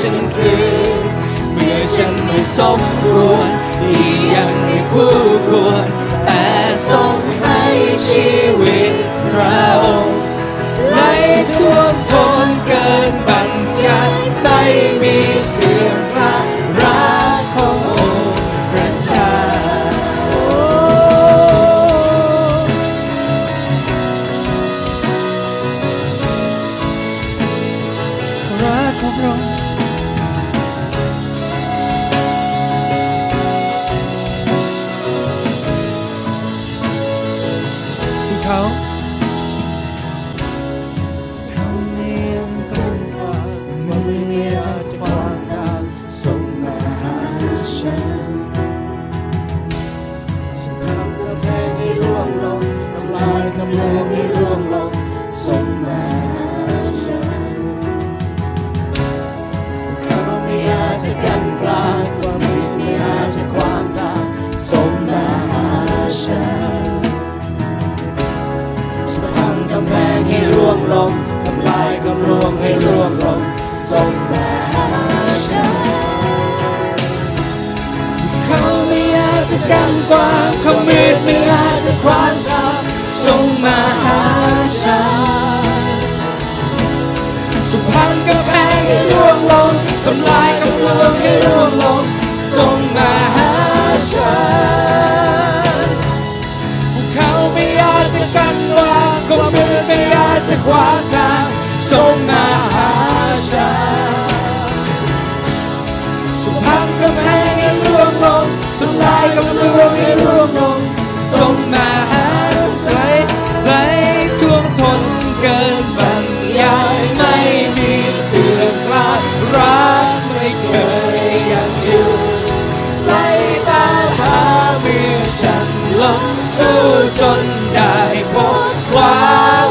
[SPEAKER 1] ฉันคือเมื่อฉันไม่สมควรที่ยังม่คู่ควรแต่ทรงให้ชีวิตเราไม่ท่วมทนเกินบรรยายไม่มี ลงทำลายกำลวงให้ร่วงลงส่งมาหาฉันเขาไม่อาจจะกันกวางเขามืดไม่อาจจะขวางทางส่งมาหาฉันสุพรรณกำแพงให้ร่วงลงทำลายกำลวงให้ร่วงลงส่ง ขวางทางส่งมาหาฉันสุพรรณกำแพงให้ร่วงลงทำลายกำลวงให้ร่วงลงส่งมาหาฉัน
[SPEAKER 2] ไหลท่วมทนเกินบรรยาย
[SPEAKER 1] ไม่มีเสื่อมคลายรักไม่เคยยังอยู่ไล่ตาหามือฉันลงสู้จนได้พบคว่า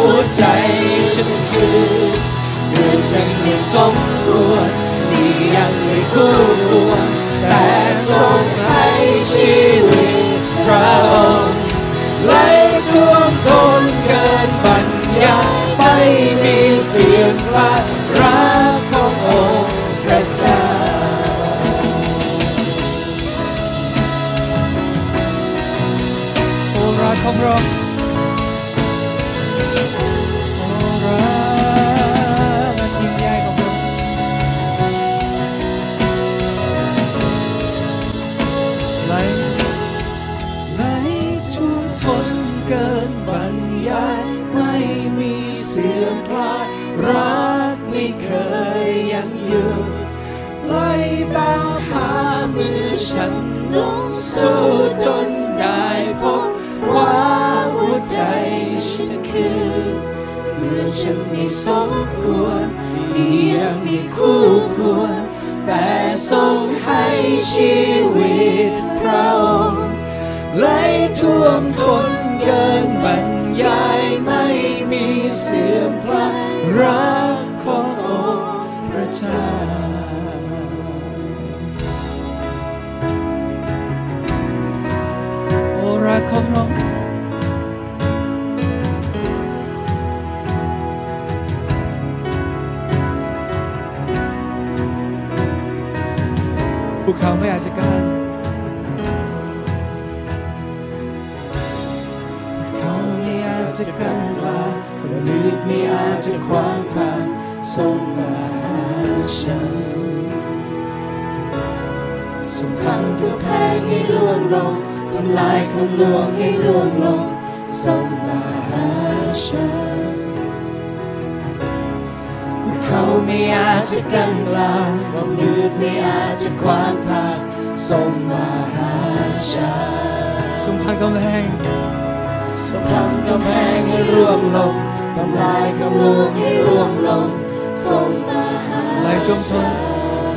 [SPEAKER 1] หัวใจฉันคือ เมื่อฉันไม่ส เมื่อฉันไม่สมควรมียังมีคู่ควร แต่ทรงให้ชีวิตพระองค์ไหลท่วมทนเกิน เขา
[SPEAKER 2] ไม่อาจจะกัน
[SPEAKER 1] เขาไม่อาจจะกันลาคนมืดไม่อาจจะขวางทางส่งมาหาฉันสงครามก็แพ้ให้ล่วงลงทำลายคำลวงให้ล่วงลงส่งมาหาฉัน ไม่อาจจะกันกลางความมืดไม่อาจจะขวางทางส่งมาหาฉัน
[SPEAKER 2] ทรงพันกำแพง
[SPEAKER 1] สะพานกำแพงให้ร่วงลงทำลายกำลูกให้ร่วงลงส่งมาหา
[SPEAKER 2] ไหลท่วมทน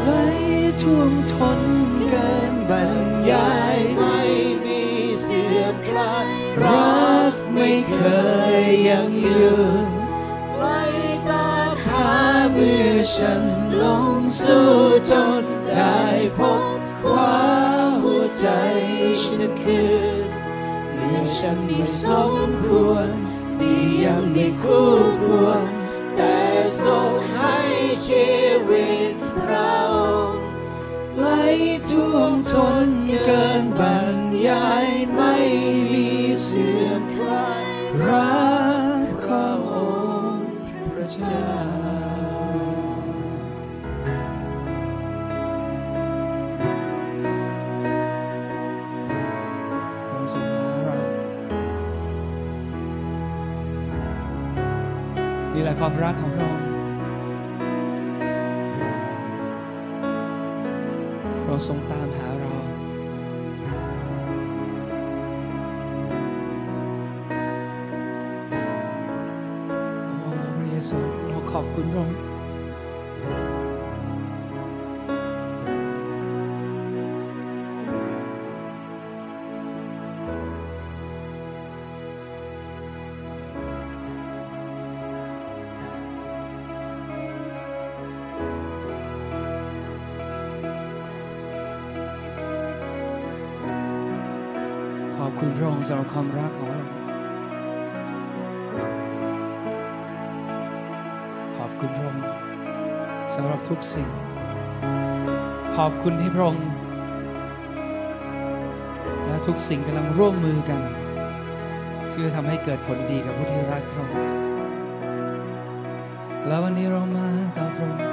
[SPEAKER 1] ไหลท่วมทนเกินบรรยายไม่มีเสื่อมคลายรักไม่เคยยังอยู่ไฉันลงสู้จนได้พบความหัวใจฉันคือเมื่อฉันมีสมควรดียังมีคู่ควร แต่ทรงให้ชีวิตพระองค์ไหลท่วมทนเกินบรรยายไม่มีเสื่อมคลายรักขององค์พระเจ้า
[SPEAKER 2] ความรักของพระองค์
[SPEAKER 1] เราทรงตา คุณพระองค์สำหรับความรักของเราขอบคุณพระองค์สำหรับทุกสิ่ง ขอบคุณที่พระองค์และทุกสิ่งกำลังร่วมมือกันที่จะทำให้เกิดผลดีกับผู้ที่รักพระองค์แล้ววันนี้เรามาต่อพระองค์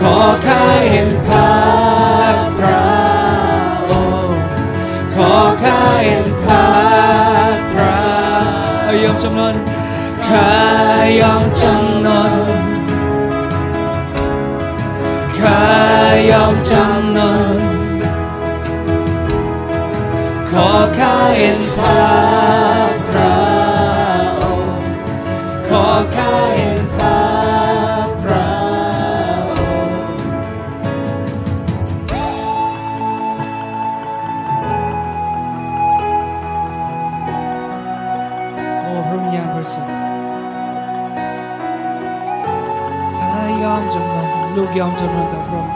[SPEAKER 1] ขอข้าเห็นภาพพระองค์ขอข้าเห็นภาพพระยอมจำนนข้ายอมจำนนข้ายอมจำนนขอข้าเห็นภาพ ยอมจำนนต่อพระองค์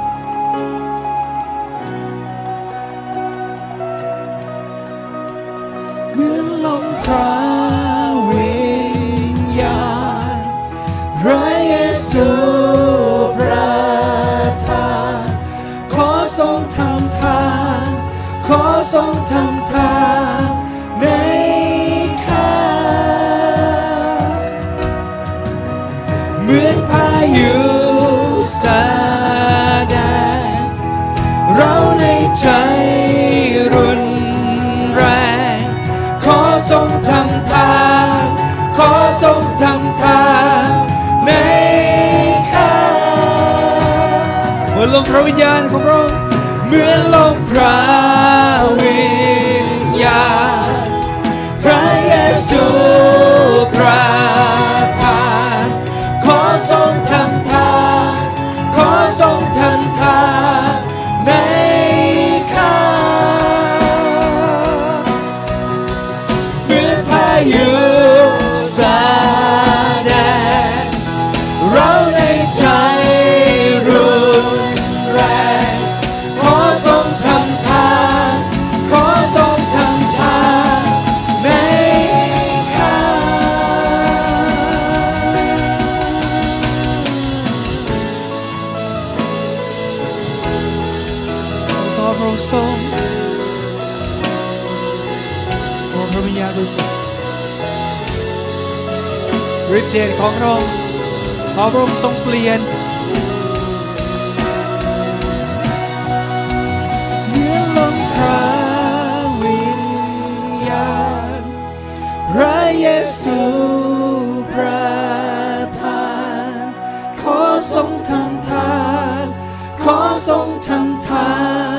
[SPEAKER 1] เหมือนลมพระวิญญาณพระเยซูประทาน ขอทรงทำทาน ขอทรงทำ พระวิญญาณของพระองค์เหมือนลมพระวิญญาณพระเยซู พระวิญญาณบริสุทธิ์ฤทธิ์เดชของพระองค์ขอพระองค์ทรงเปลี่ยนเหมือลมพระวิญญาณพระเยซูประทาน ขอทรงทำทาน ขอทรงทำทาน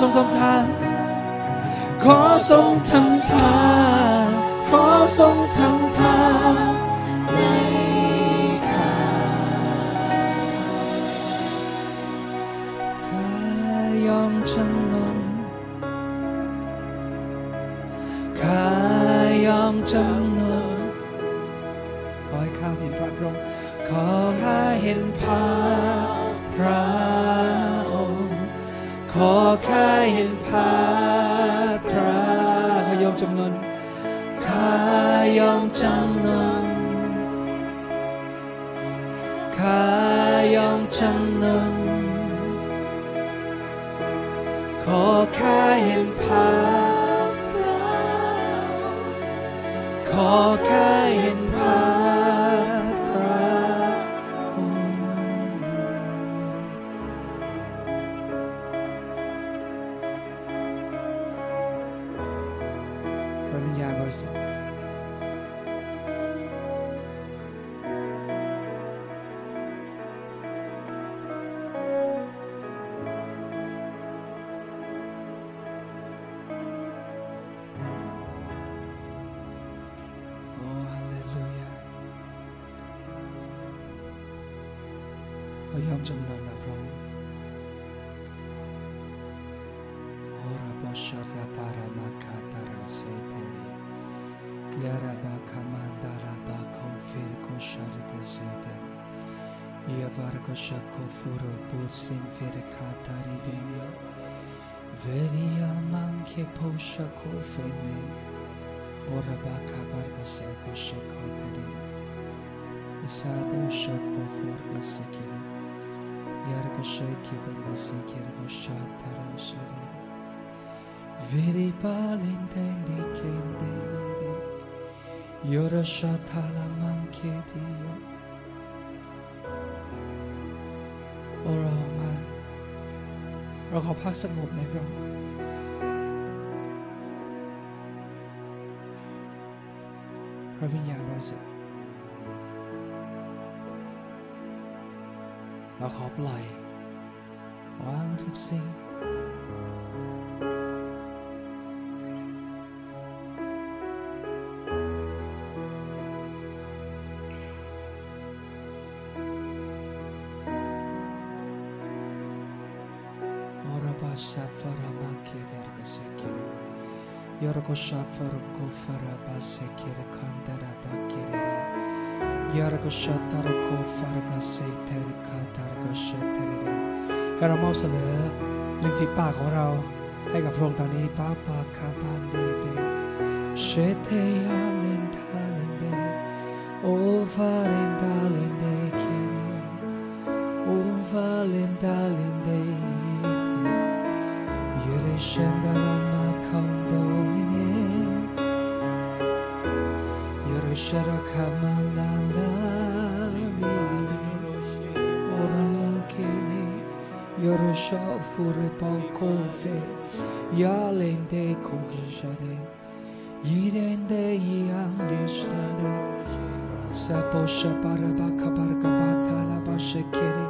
[SPEAKER 1] ทรงทำทาน ขอทรงทำทาน ขอทรงทำทานในข้าข้ายอมจำนนข้ายอมจำ ยาราบาคามันดาราบาคอนฟิรโคชาริ กเซเตรียาบาร์โกชาโคฟูโรปูซิมฟิรคาตาริเดเนียเวริยามังเคโพชาโคเฟเน Ora baka barga seko sheko teri. Isado shoko forga sekiri. Yarga sheki barga sekiri go shatara shari. Viri palintendi kende. Yora shatala mankedi. Ora ma เราขอพักสงบในพระองค์พระวิญญาณบริสุทธิ์เราขอปล่อยวางทุกสิ่ง ให้เรามอบเสนอลิมฝีปากของเราให้กับพระองค์ตอนนี้ป้าปาคาบานเดเดเชเทยาเลนทาเลนเดโอฟาเลนดา Yalende kogishade Yirende yandishande Sapo shaparaba kabarga batala bashekiri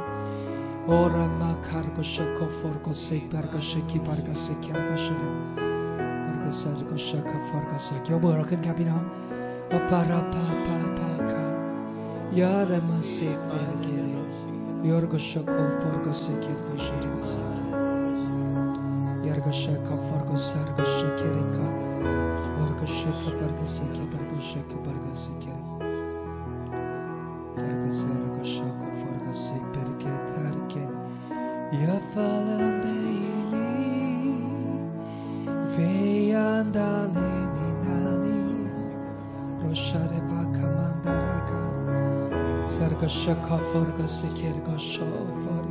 [SPEAKER 1] Ora ma cargo shako forgo se barga shaki barga se kyarga shara barga sargo shaka forga se ยกมือเราขึ้นครับพี่น้องอป Sargaşaka fargo sargo şekereka Fargo şaka fargo seke fargo şaka fargo sekere Fargo sargo şaka fargo seperke terke Ya falan değil Ve yandale minani Roşare vaka mandaraka Sargaşaka fargo sekerga şofar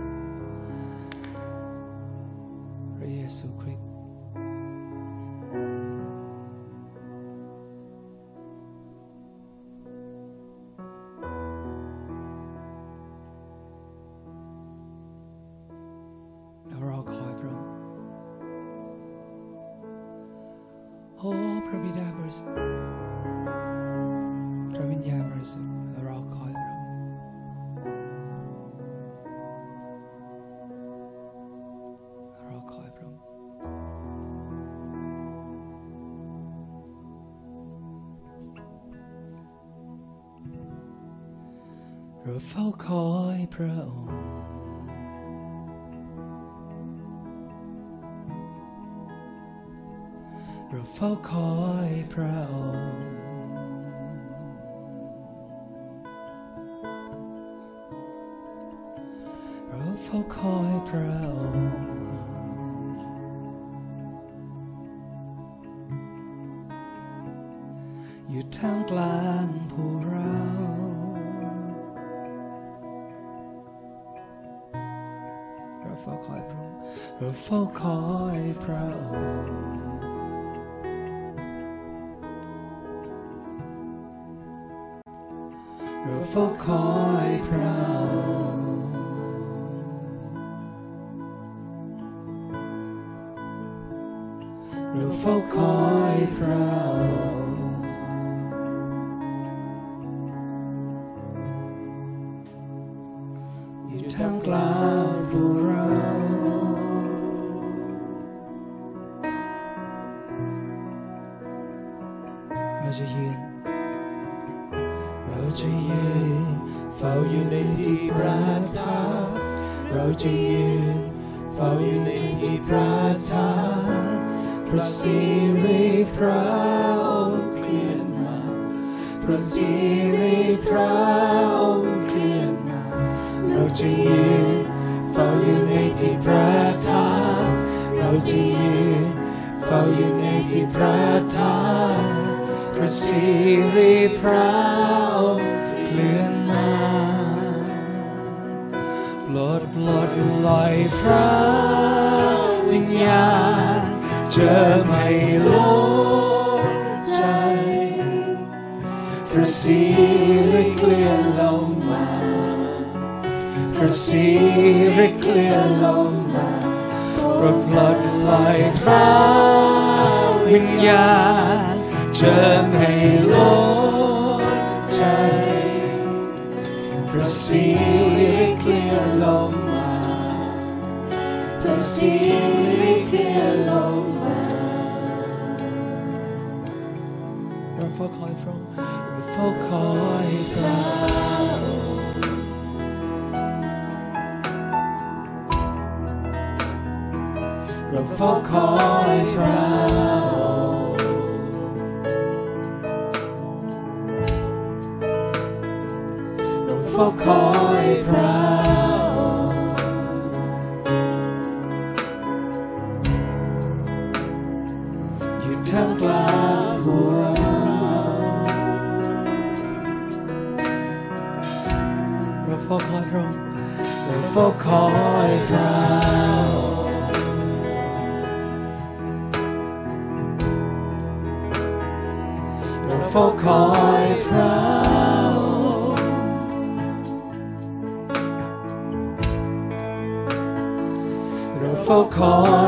[SPEAKER 1] pro. Rufo Koi Pro. Rufo Koi Pro. อยู่ท่ามกลาง for coy proud. For coy proud. for coy prow. Rwy'n for coy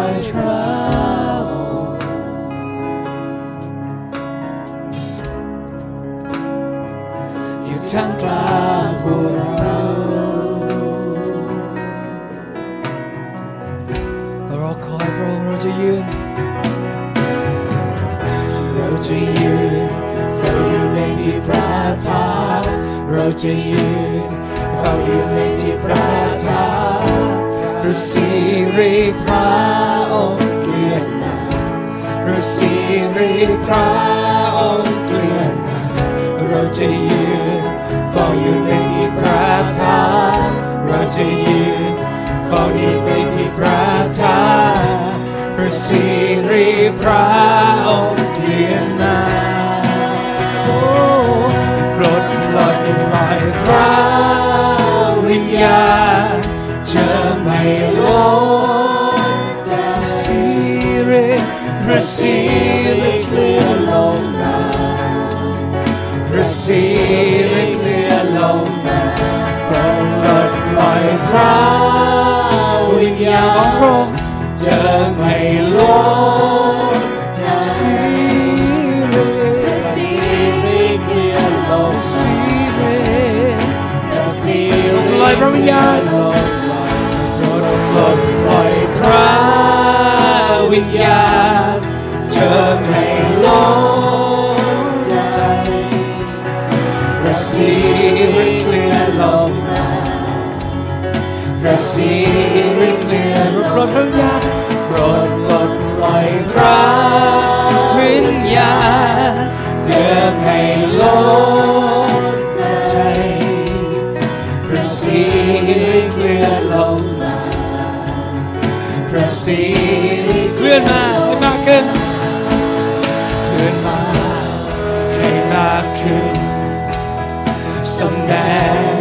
[SPEAKER 1] ง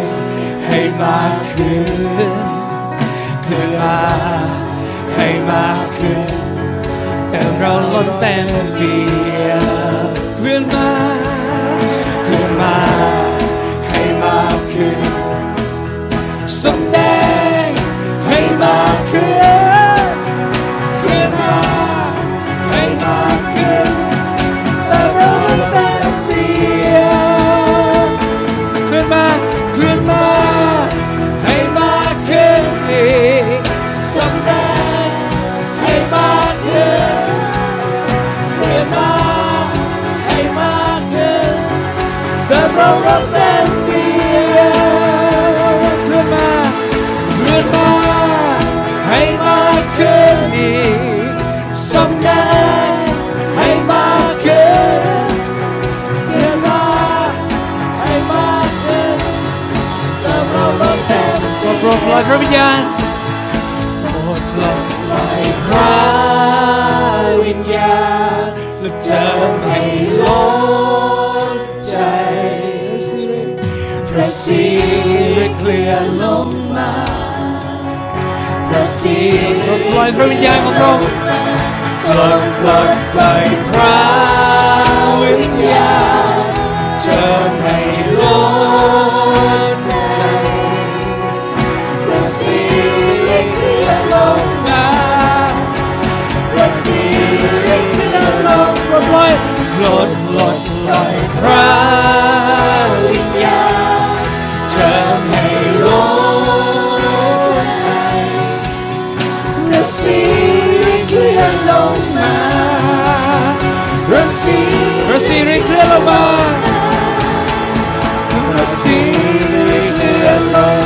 [SPEAKER 1] ให้มากขึ้น
[SPEAKER 3] เพื่
[SPEAKER 1] อมาให้มากขึ้น แต่เราล้นเต็มเดียวเพื่อมาเพื่อมาให้มากขึ้นสมแดงให้มากขึ้น Blood from again. Blood, blood, blood, blood. receive a clear long mind. Receive a clear long mind. Look, look, by crown with ya. Chờ thầy Lord. Receive a clear long mind. Receive a clear long mind. Lord, Lord, by crown. mercy reclama, tu mercy reclama.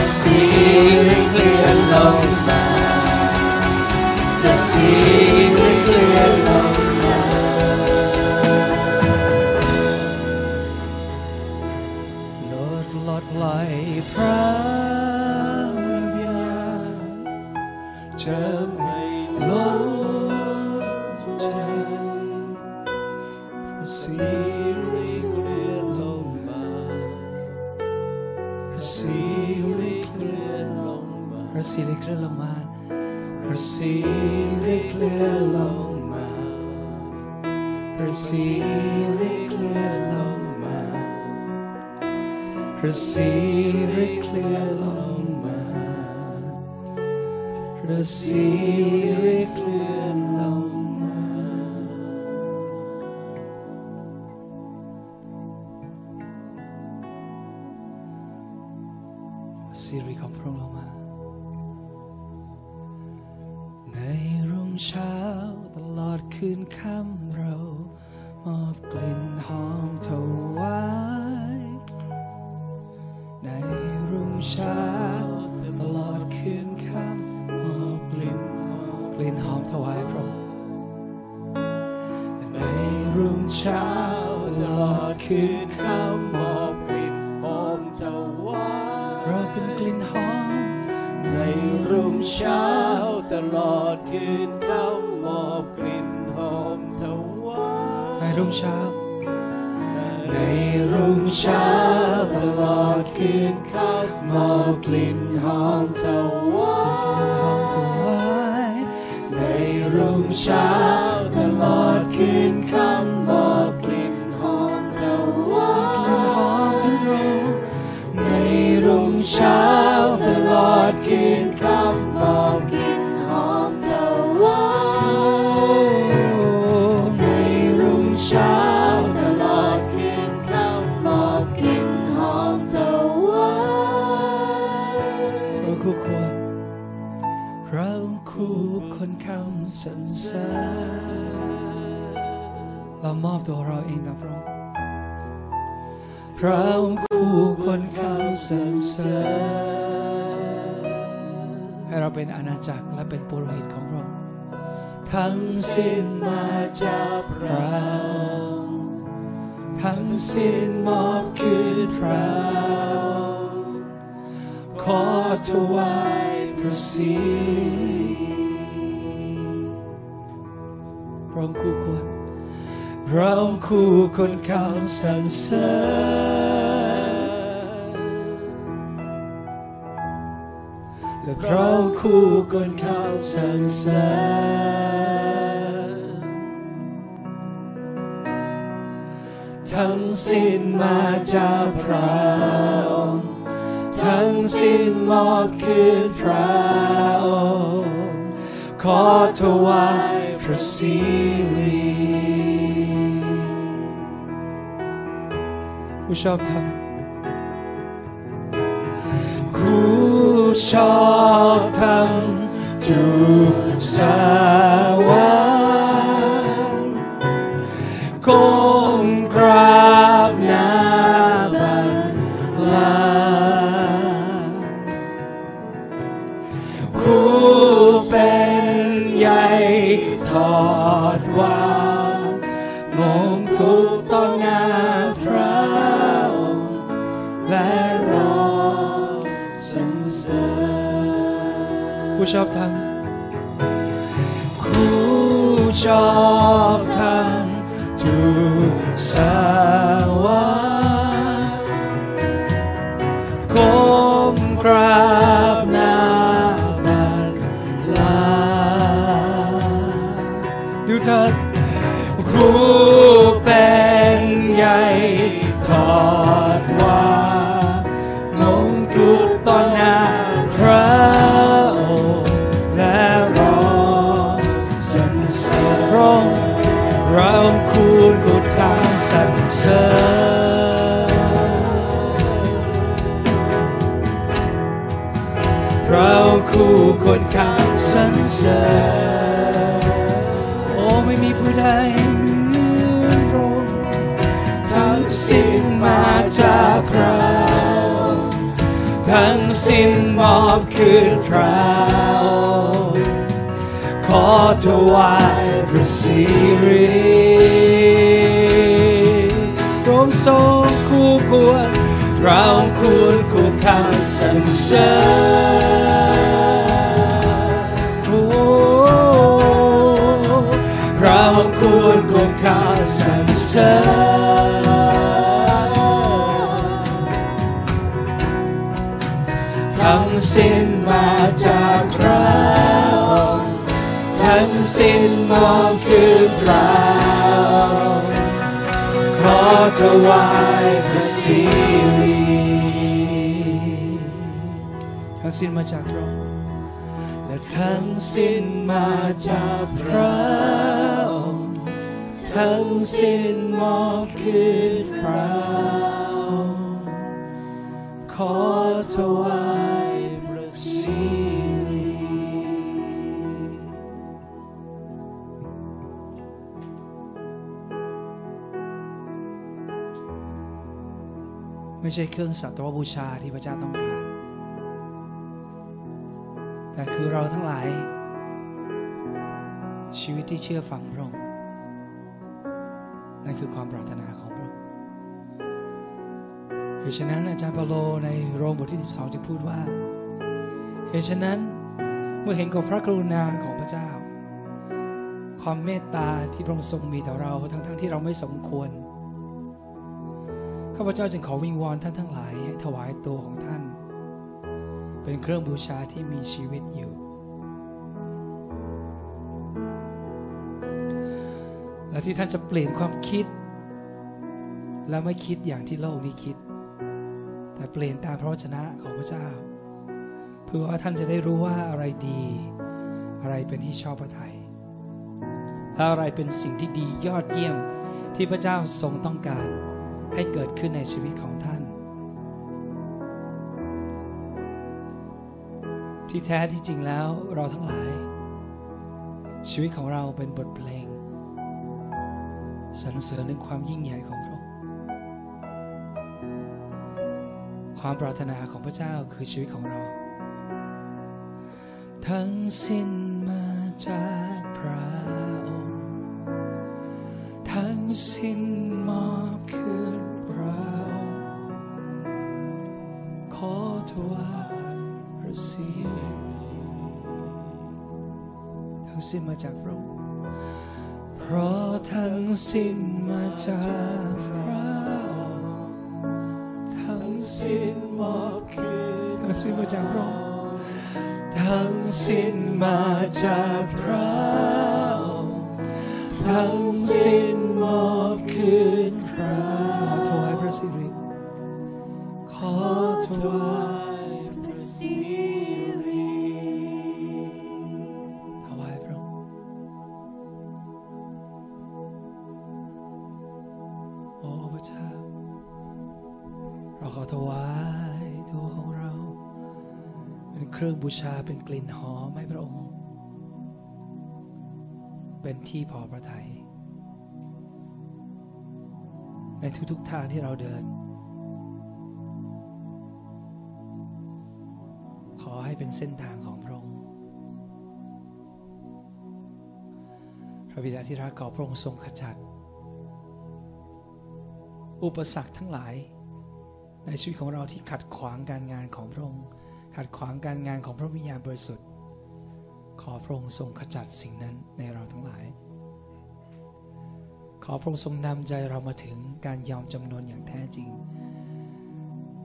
[SPEAKER 1] The sea clear no man. The. เราเองต่อพระองค์พระองค์คู่คน
[SPEAKER 4] ข้า
[SPEAKER 1] สรรเสริญ
[SPEAKER 4] ให้เราเป็นอาณาจักรและเป็นปุโรหิตของพระองค์
[SPEAKER 1] ทั้งสิ้นมาจากเราทั้งสิ้นมอบคืนพราขอถวายพระสี
[SPEAKER 4] พระองค์คู่ควร
[SPEAKER 1] เราคู่คนข้าสรรเสริญและเราคู่คนข้าสรรเสริญทั้งสิ้นมาจากพระองค์ทั้งสิ้นมอบคืนพระองค์ขอถวายพระสิริ
[SPEAKER 4] kucaktan Kucaktan Tusawan
[SPEAKER 1] Kau ชอบทำครู
[SPEAKER 4] ชอบ
[SPEAKER 1] ทำทุกสา สรรเสริญ
[SPEAKER 4] โอ้ไม่มีผู้ใดเหมือนระอง
[SPEAKER 1] ทั้งสิ้นมาจากพระทั้งสิ้นมอบคืนพระขอถวายพระสิริ
[SPEAKER 4] พระองค์ทรงคู่ควร
[SPEAKER 1] เราควรคู่คันสรรเสริญ
[SPEAKER 4] ค
[SPEAKER 1] วรควรา
[SPEAKER 2] สรรเสริญทั้งสิ้นมาจากพระทั้งสิ้นมองคือเราขอถวายพระสิริทั้งสิ้นมาจากเราและทั้งสิ้นมาจากพระ ทั้งสิ้นมอบคืนเราขอถวายพระสิริ
[SPEAKER 1] ไม่ใช่เครื่องสัตวบูชาที่พระเจ้าต้องการ แต่คือเราทั้งหลาย ชีวิตที่เชื่อฟังพระองค์ นั่นคือความปรารถนาของพระองค์เหตุฉะนั้นอาจารย์เปาโลในโรมบทที่ 12 จึงพูดว่า เหตุฉะนั้นเมื่อเห็นกับพระกรุณาของพระเจ้า ความเมตตาที่พระองค์ทรงมีต่อเราทั้งๆที่เราไม่สมควรข้าพเจ้าจึงขอวิงวอนท่านทั้งหลายให้ถวายตัวของท่าน เป็นเครื่องบูชาที่มีชีวิตอยู่ และที่ท่านจะเปลี่ยนความคิด และไม่คิดอย่างที่โลกนี้คิด แต่เปลี่ยนตามพระวจนะของพระเจ้า เพื่อว่าท่านจะได้รู้ว่าอะไรดี อะไรเป็นที่ชอบพระทัยและอะไรเป็นสิ่งที่ดียอดเยี่ยมที่พระเจ้าทรงต้องการให้เกิดขึ้นในชีวิตของท่าน ที่แท้ที่จริงแล้วเราทั้งหลาย ชีวิตของเราเป็นบทเพลง สรรเสริญในความยิ่งใหญ่ของพระองค์ความปรารถนาของพระเจ้าคือชีวิตของเรา ทั้งสิ้นมาจากพระองค์ ทั้งสิ้นมอบคืนเราขอถวายพระสิริทั้งสิ้นมาจากพระองค์ พราะทั้งสิ้นมาจากพระทั้งสิ้นมอบคืนทั้งสิ้นมาจากพระทั้งสิ้นมาจากพระทั้งสิ้น ชาเป็นกลิ่นหอมให้พระองค์ เป็นที่พอพระทัยในทุกๆทางที่เราเดิน ขอให้เป็นเส้นทางของพระองค์พระบิดาที่รักขอพระองค์ทรงขจัด อุปสรรคทั้งหลายในชีวิตของเราที่ขัดขวางการงานของพระองค์ ขัดขวางการงานของพระวิญญาณบริสุทธิ์ ขอพระองค์ทรงขจัดสิ่งนั้นในเราทั้งหลาย ขอพระองค์ทรงนำใจเรามาถึงการยอมจำนนอย่างแท้จริง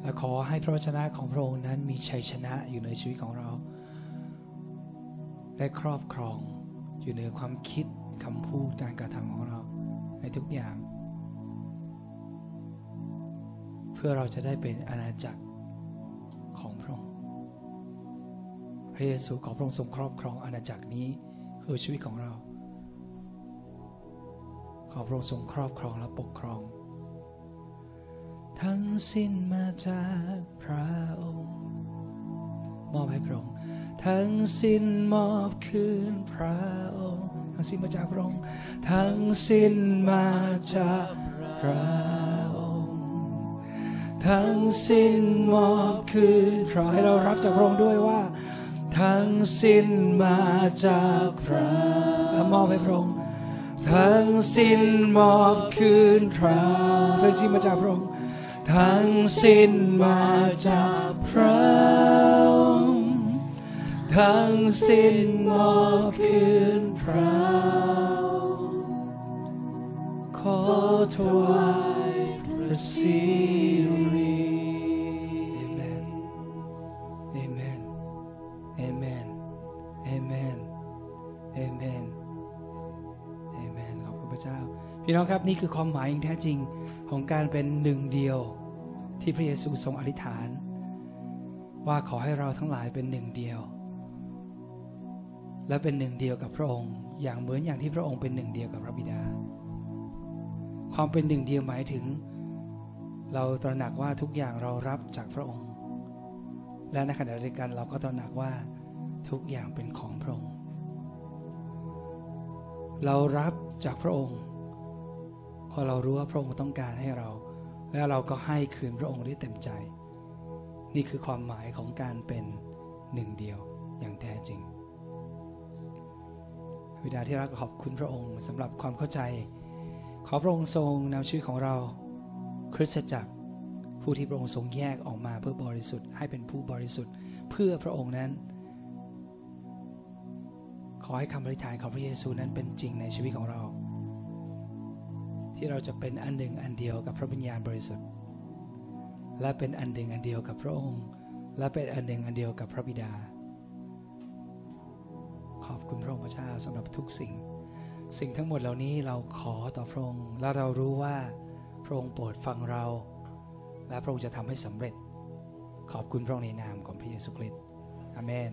[SPEAKER 1] และขอให้พระวจนะของพระองค์นั้นมีชัยชนะอยู่ในชีวิตของเราและครอบครองอยู่ในความคิดคำพูดการกระทำของเราในทุกอย่าง เพื่อเราจะได้เป็นอาณาจักร พระเยซูขอพระองค์ทรงครอบครองอาณาจักรนี้คือชีวิตของเรา ขอพระองค์ทรงครอบครองและปกครอง ทั้งสิ้นมาจากพระองค์ มอบให้พระองค์ ทั้งสิ้นมอบคืนพระองค์ทั้งสิ้นมาจากพระองค์ ทั้งสิ้นมาจากพระองค์ ทั้งสิ้นมอบคืนขอให้เรารับจากพระองค์ด้วยว่า ทั้งสิ้นมาจากพระและมอบให้พระองค์ทั้งสิ้นมอบคืนพระทั้งสิ้นมาจากพระองค์ทั้งสิ้นมาจากพระองค์ทั้งสิ้นมอบคืนพระขอถวายพระสิริ พี่น้องครับนี่คือความหมายอย่างแท้จริงของการเป็นหนึ่งเดียวที่พระเยซูทรงอธิษฐาน ว่าขอให้เราทั้งหลายเป็นหนึ่งเดียว และเป็นหนึ่งเดียวกับพระองค์ อย่างเหมือนอย่างที่พระองค์เป็นหนึ่งเดียวกับพระบิดา ความเป็นหนึ่งเดียวหมายถึง เราตระหนักว่าทุกอย่างเรารับจากพระองค์ และในขณะเดียวกันเราก็ตระหนักว่าทุกอย่างเป็นของพระองค์ เรารับจากพระองค์ พราะเรารู้ว่าพระองค์ต้องการให้เรา แล้วเราก็ให้คืนพระองค์ด้วยเต็มใจ นี่คือความหมายของการเป็นหนึ่งเดียวอย่างแท้จริงวิดาที่รักขอบคุณพระองค์สำหรับความเข้าใจ ขอพระองค์ทรงนำชีวิตของเรา คริสตจักร ผู้ที่พระองค์ทรงแยกออกมาเพื่อบริสุทธิ์ให้เป็นผู้บริสุทธิ์เพื่อพระองค์นั้น ขอให้คำอธิษฐานของพระเยซูนั้นเป็นจริงในชีวิตของเรา ที่เราจะเป็นอันหนึ่งอันเดียวกับพระวิญญาณบริสุทธิ์ และเป็นอันหนึ่งอันเดียวกับพระองค์ และเป็นอันหนึ่งอันเดียวกับพระบิดา ขอบคุณพระองค์พระเจ้าสำหรับทุกสิ่ง สิ่งทั้งหมดเหล่านี้เราขอต่อพระองค์ และเรารู้ว่าพระองค์โปรดฟังเรา และพระองค์จะทำให้สำเร็จ ขอบคุณพระองค์ในนามของพระเยซูคริสต์อเมน